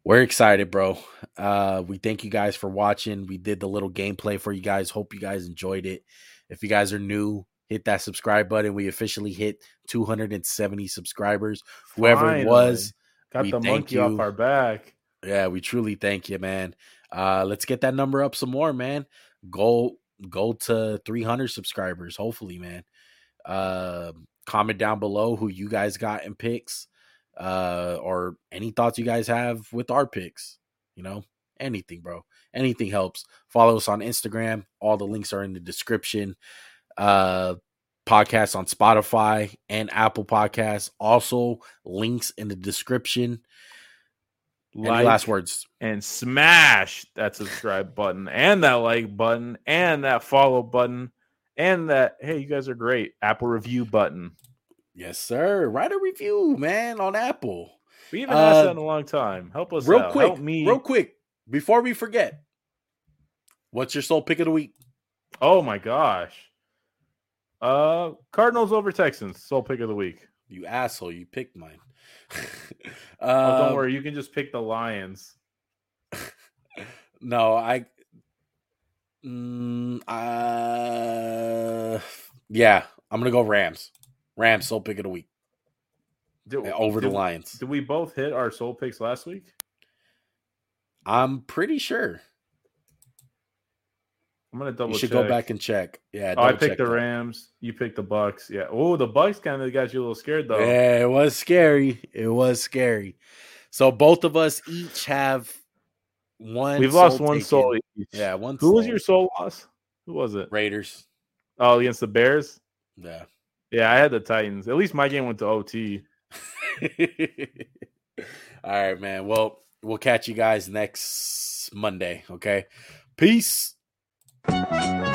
We're excited, bro. Uh we thank you guys for watching. We did the little gameplay for you guys. Hope you guys enjoyed it. If you guys are new, hit that subscribe button. We officially hit 270 subscribers. Whoever Finally. it was, got the monkey you. off our back. Yeah, we truly thank you, man. Uh, let's get that number up some more, man. Go go to 300 subscribers, hopefully, man. Uh, comment down below who you guys got in picks, uh, or any thoughts you guys have with our picks. You know, anything, bro. Anything helps. Follow us on Instagram. All the links are in the description. Uh, podcast on Spotify and Apple Podcasts. Also, links in the description like last words? and smash that subscribe button and that like button and that follow button and that hey you guys are great apple review button. Yes sir. Write a review man on apple. We haven't uh, asked that in a long time. Help us real out. quick help me. real quick before we forget what's your soul pick of the week? Oh my gosh. Uh cardinals over texans soul pick of the week. You asshole you picked mine oh, don't um, worry, you can just pick the Lions. no, I. Mm, uh, yeah, I'm gonna go Rams. Rams soul pick of the week. Did, over did, the Lions. Did we both hit our soul picks last week? I'm pretty sure. I'm gonna double. You should check. go back and check. Yeah, oh, I picked the that. Rams. You picked the Bucs. Yeah. Oh, the Bucs kind of got you a little scared though. Yeah, it was scary. It was scary. So both of us each have one. We've lost one taken. soul each. Yeah, one. Who soul. was your soul loss? Who was it? Raiders. Oh, against the Bears. Yeah. Yeah, I had the Titans. At least my game went to OT. All right, man. Well, we'll catch you guys next Monday. Okay. Peace. Thank you.